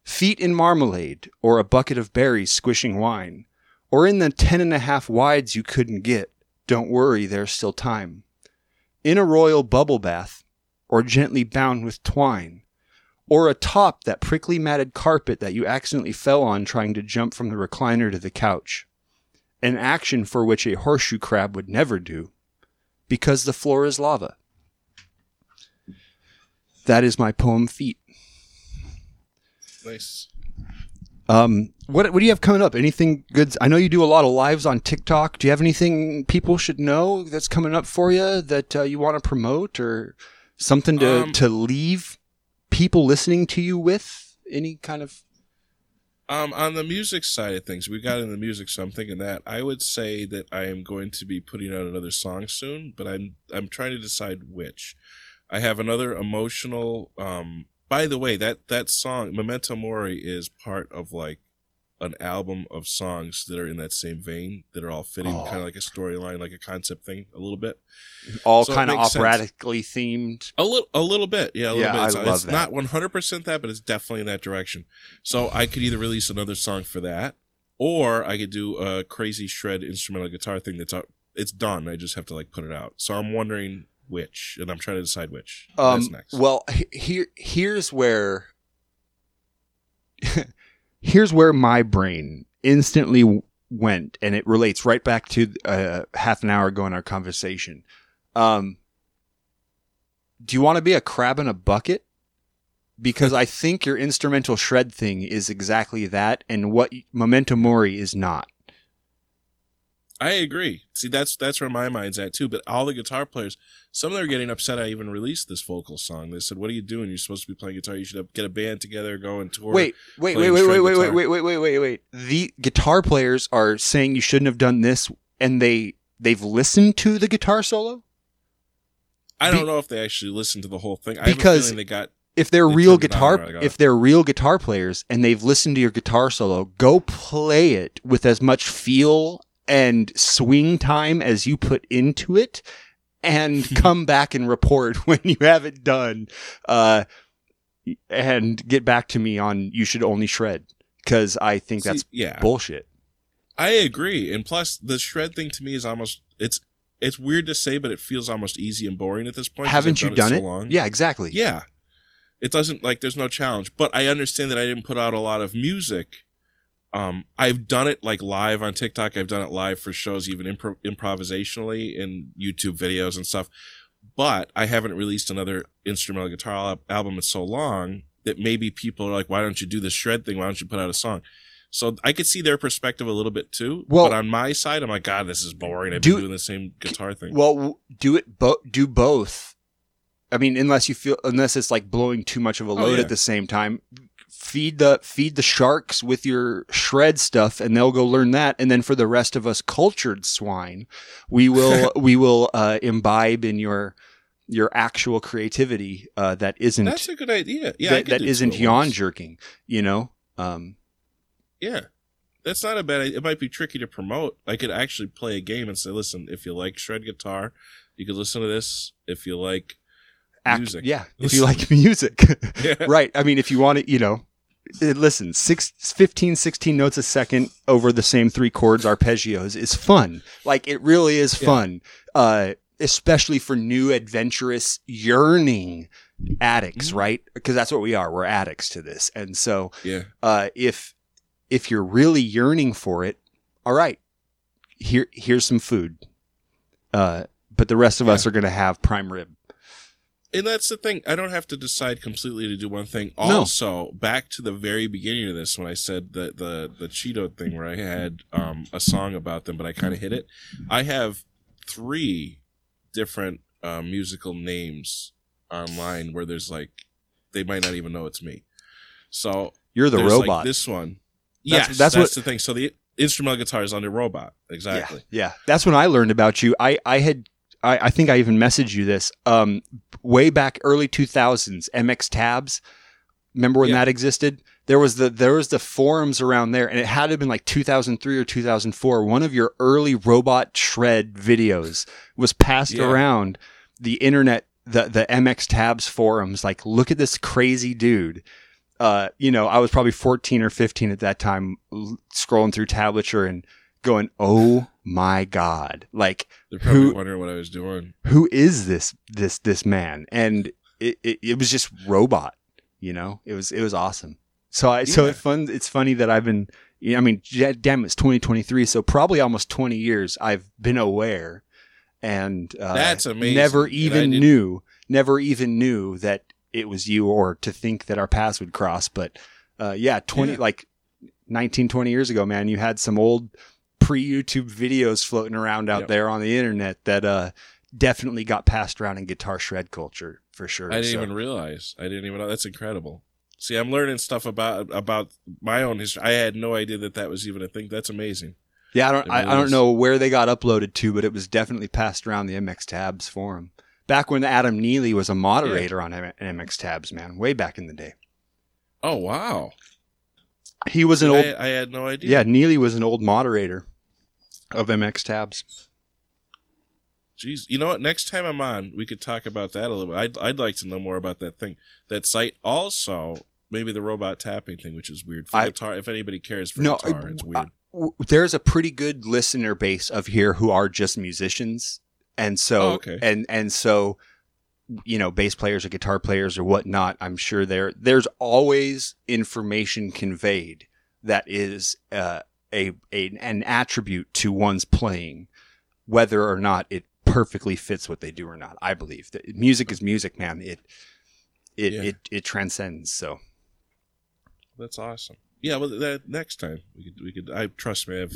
Feet in marmalade, or a bucket of berries squishing wine, or in the ten and a half wides you couldn't get, don't worry, there's still time. In a royal bubble bath, or gently bound with twine, or atop that prickly matted carpet that you accidentally fell on trying to jump from the recliner to the couch. An action for which a horseshoe crab would never do, because the floor is lava. That is my poem Feet. Nice. Um, what what do you have coming up? Anything good? I know you do a lot of lives on TikTok. Do you have anything people should know that's coming up for you that uh, you want to promote or something to Um, to leave people listening to you with? Any kind of Um, on the music side of things, we got in the music, so I'm thinking that I would say that I am going to be putting out another song soon, but I'm I'm trying to decide which. I have another emotional. Um, by the way, that that song "Memento Mori" is part of like an album of songs that are in that same vein that are all fitting, Oh. kind of like a storyline, like a concept thing, a little bit. all So kind of makes sense. operatically themed? A little, a little bit, yeah, a little Yeah, bit. I It's, love it's that. not one hundred percent that, but it's definitely in that direction. So I could either release another song for that, or I could do a crazy shred instrumental guitar thing that's. It's done. I just have to like put it out. So I'm wondering which, and I'm trying to decide which. Um, next. Well, here here's where here's where my brain instantly went, and it relates right back to uh, half an hour ago in our conversation. Um, do you want to be a crab in a bucket? Because I think your instrumental shred thing is exactly that, and what Memento Mori is not. I agree. See, that's that's where my mind's at too. But all the guitar players, some of them are getting upset. I even released this vocal song. They said, "What are you doing? You're supposed to be playing guitar. You should get a band together, go and tour." Wait, wait, wait, wait, wait, wait, wait, wait, wait, wait, wait, wait. The guitar players are saying you shouldn't have done this, and they they've listened to the guitar solo. I don't know if they actually listened to the whole thing. I have a Because- they got If they're They real turned it on guitar, if they're real guitar players and they've listened to your guitar solo, go play it with as much feel and swing time as you put into it, and come back and report when you have it done. Uh, and get back to me on you should only shred because I think that's yeah. bullshit. I agree, and plus the shred thing to me is almost it's it's weird to say, but it feels almost easy and boring at this point Haven't I've you done so it? long. Yeah, exactly. yeah. It doesn't like there's no challenge, but I understand that I didn't put out a lot of music. Um, I've done it like live on TikTok. I've done it live for shows, even impro- improvisationally in YouTube videos and stuff. But I haven't released another instrumental guitar al- album in so long that maybe people are like, "Why don't you do this shred thing? Why don't you put out a song?" So I could see their perspective a little bit too. Well- but on my side, I'm like, God, this is boring. I've Do- been doing the same guitar thing. Well, do it. Bo- do both. I mean, unless you feel, unless it's like blowing too much of a load Oh, yeah. at the same time. Feed the feed the sharks with your shred stuff, and they'll go learn that. And then for the rest of us cultured swine, we will we will uh, imbibe in your your actual creativity uh, that isn't That's a good idea. Yeah, that, that isn't yawn jerking. You know. Um, Yeah. That's not a bad idea. It might be tricky to promote. I could actually play a game and say, listen, if you like shred guitar, you could listen to this. If you like act, music. Yeah, if you like music. Yeah. right. I mean, if you want to, you know, eh, listen, six, 15, 16 notes a second over the same three chords arpeggios is fun. Like it really is Yeah. fun. Uh, especially for new adventurous yearning addicts, Mhm. right? Because that's what we are. We're addicts to this. And so, Yeah. uh, if, if you're really yearning for it, all right, here, here's some food. Uh, but the rest of us are going to have prime rib. And that's the thing. I don't have to decide completely to do one thing. No. Also, back to the very beginning of this when I said the the the Cheeto thing where I had um, a song about them, but I kind of hit it. I have three different uh, musical names online where there's like they might not even know it's me. So You're the there's, like, robot. this one. That's- yes, that's that's, what- the thing. So the instrumental guitar is under robot. Exactly. Yeah, yeah. That's when I learned about you. I, I had, I, I think I even messaged you this. Um, way back early two thousands, MX Tabs. Remember when Yeah. that existed? There was the there was the forums around there, and it had to have been like two thousand three or two thousand four. One of your early robot shred videos was passed Yeah. around the internet, the the MX Tabs forums. Like, look at this crazy dude. Uh, you know, I was probably 14 or 15 at that time, l- scrolling through tablature and going, "Oh my god!" Like, They're probably Who- wondering what I was doing. who is this this this man? And it, it, it was just robot. You know, it was it was awesome. So I so Yeah. it's fun. It's funny that I've been. I mean, damn, it's 2023. So probably almost 20 years I've been aware, and uh, That's amazing. Never even knew. Never even knew that it was you, or to think that our paths would cross. But uh, yeah, 20 Yeah. like 19, 20 years ago, man, you had some old pre YouTube videos floating around out Yep. there on the internet that uh, definitely got passed around in guitar shred culture for sure. I didn't So- even realize. I didn't even know. That's incredible. See, I'm learning stuff about about my own history. I had no idea that that was even a thing. That's amazing. yeah, I don't, I, I don't know where they got uploaded to, but it was definitely passed around the MX Tabs forum. Back when Adam Neely was a moderator on M- MX Tabs, man, way back in the day. Oh wow! He was an I, old, I had no idea. yeah, Neely was an old moderator of MX Tabs. Jeez, you know what? Next time I'm on, we could talk about that a little bit. I'd I'd like to know more about that thing, that site. Also, maybe the robot tapping thing, which is weird for I- guitar. If anybody cares for No, guitar, I- it's weird. w- there's a pretty good listener base of here who are just musicians and so Oh, okay. and and so you know bass players or guitar players or whatnot i'm sure there there's always information conveyed that is uh, a, a an attribute to one's playing whether or not it perfectly fits what they do or not i believe that music is music man it it Yeah. it, it transcends so That's awesome. Yeah, well, that next time we could we could. I trust me. I have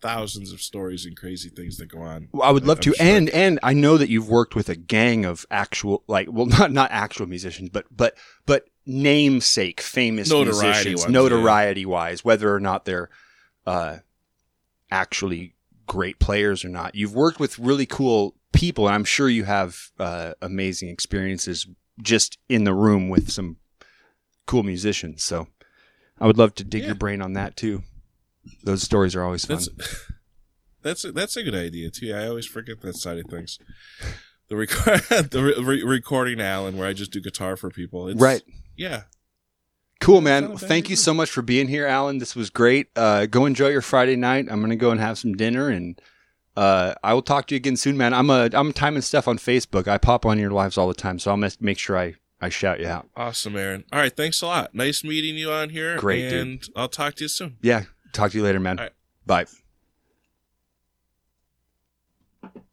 thousands of stories and crazy things that go on. Well, I would love I'm to, sure. and and I know that you've worked with a gang of actual, like, well, not not actual musicians, but but but namesake famous Notoriety musicians, ones, notoriety wise, whether or not they're uh, actually great players or not. You've worked with really cool people, and I'm sure you have uh, amazing experiences just in the room with some cool musicians. So, I would love to dig Yeah. your brain on that too. Those stories are always fun. That's that's a, that's a good idea too. I always forget that side of things. The record, the re- re- recording Allen, where I just do guitar for people. It's, right. Yeah. Cool, man. Thank you so much for being here, Allen. This was great. Uh, go enjoy your Friday night. I'm gonna go and have some dinner, and uh, I will talk to you again soon, man. I'm a I'm time and stuff on Facebook. I pop on your lives all the time, so I'll make sure I I shout you out. Awesome, Aaron. All right, thanks a lot. Nice meeting you on here. Great, dude. and I'll talk to you soon. Yeah. Talk to you later, man. Right. Bye.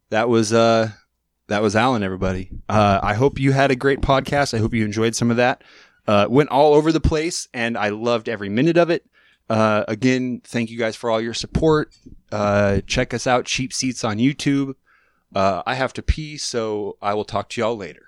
That was uh that was Allen, everybody. Uh, I hope you had a great podcast. I hope you enjoyed some of that. Uh, went all over the place, and I loved every minute of it. Uh, again, thank you guys for all your support. Uh, check us out, Cheap Seats on YouTube. Uh, I have to pee, so I will talk to y'all later.